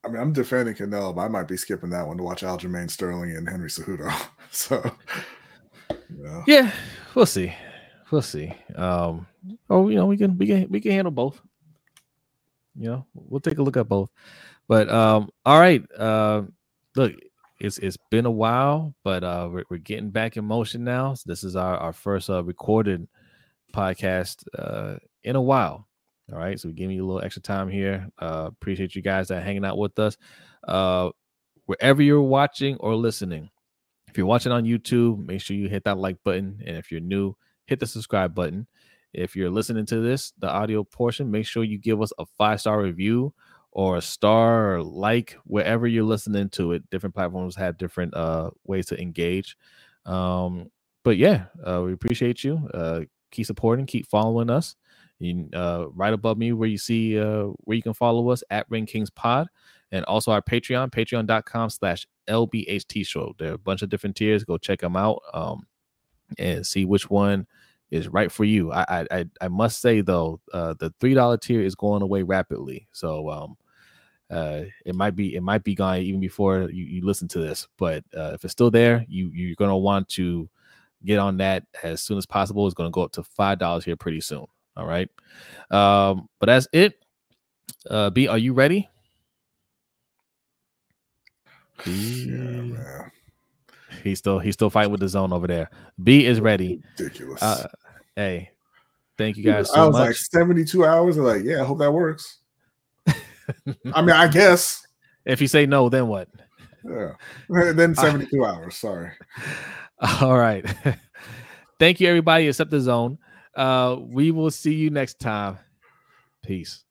I mean, I'm defending Canelo, but I might be skipping that one to watch Aljamain Sterling and Henry Cejudo. so, yeah. yeah, we'll see we'll see. Um, oh, you know, we can we can we can handle both. You know, we'll take a look at both. But um, all right. Uh, look, it's it's been a while, but uh, we're, we're getting back in motion now. So this is our our first uh, recorded podcast uh, in a while. All right, so we're giving you a little extra time here. Uh, appreciate you guys that hanging out with us. Uh, wherever you're watching or listening, if you're watching on YouTube, make sure you hit that like button, and if you're new, hit the subscribe button. If you're listening to this, the audio portion, make sure you give us a five star review or a star or like wherever you're listening to it. Different platforms have different uh, ways to engage. Um, but yeah, uh, we appreciate you. Uh, keep supporting, keep following us. You, uh, right above me, where you see uh, where you can follow us at Ring Kings Pod, and also our Patreon, Patreon.com/slash LBHT Show. There are a bunch of different tiers. Go check them out um, and see which one is right for you. I I I must say though, uh, the three dollar tier is going away rapidly. So um, uh, it might be it might be gone even before you, you listen to this. But uh, if it's still there, you you're gonna want to get on that as soon as possible. It's gonna go up to five dollars here pretty soon. All right. Um, but that's it. Uh, B, are you ready? Yeah, man. He's still he's still fighting with DAZN over there. B is ready. Ridiculous. Uh, hey, thank you guys. So I was much. like 72 hours. I'm like, yeah, I hope that works. I mean, I guess. If you say no, then what? Yeah. Then 72 hours. Sorry. All right. Thank you, everybody, except DAZN. Uh, we will see you next time. Peace.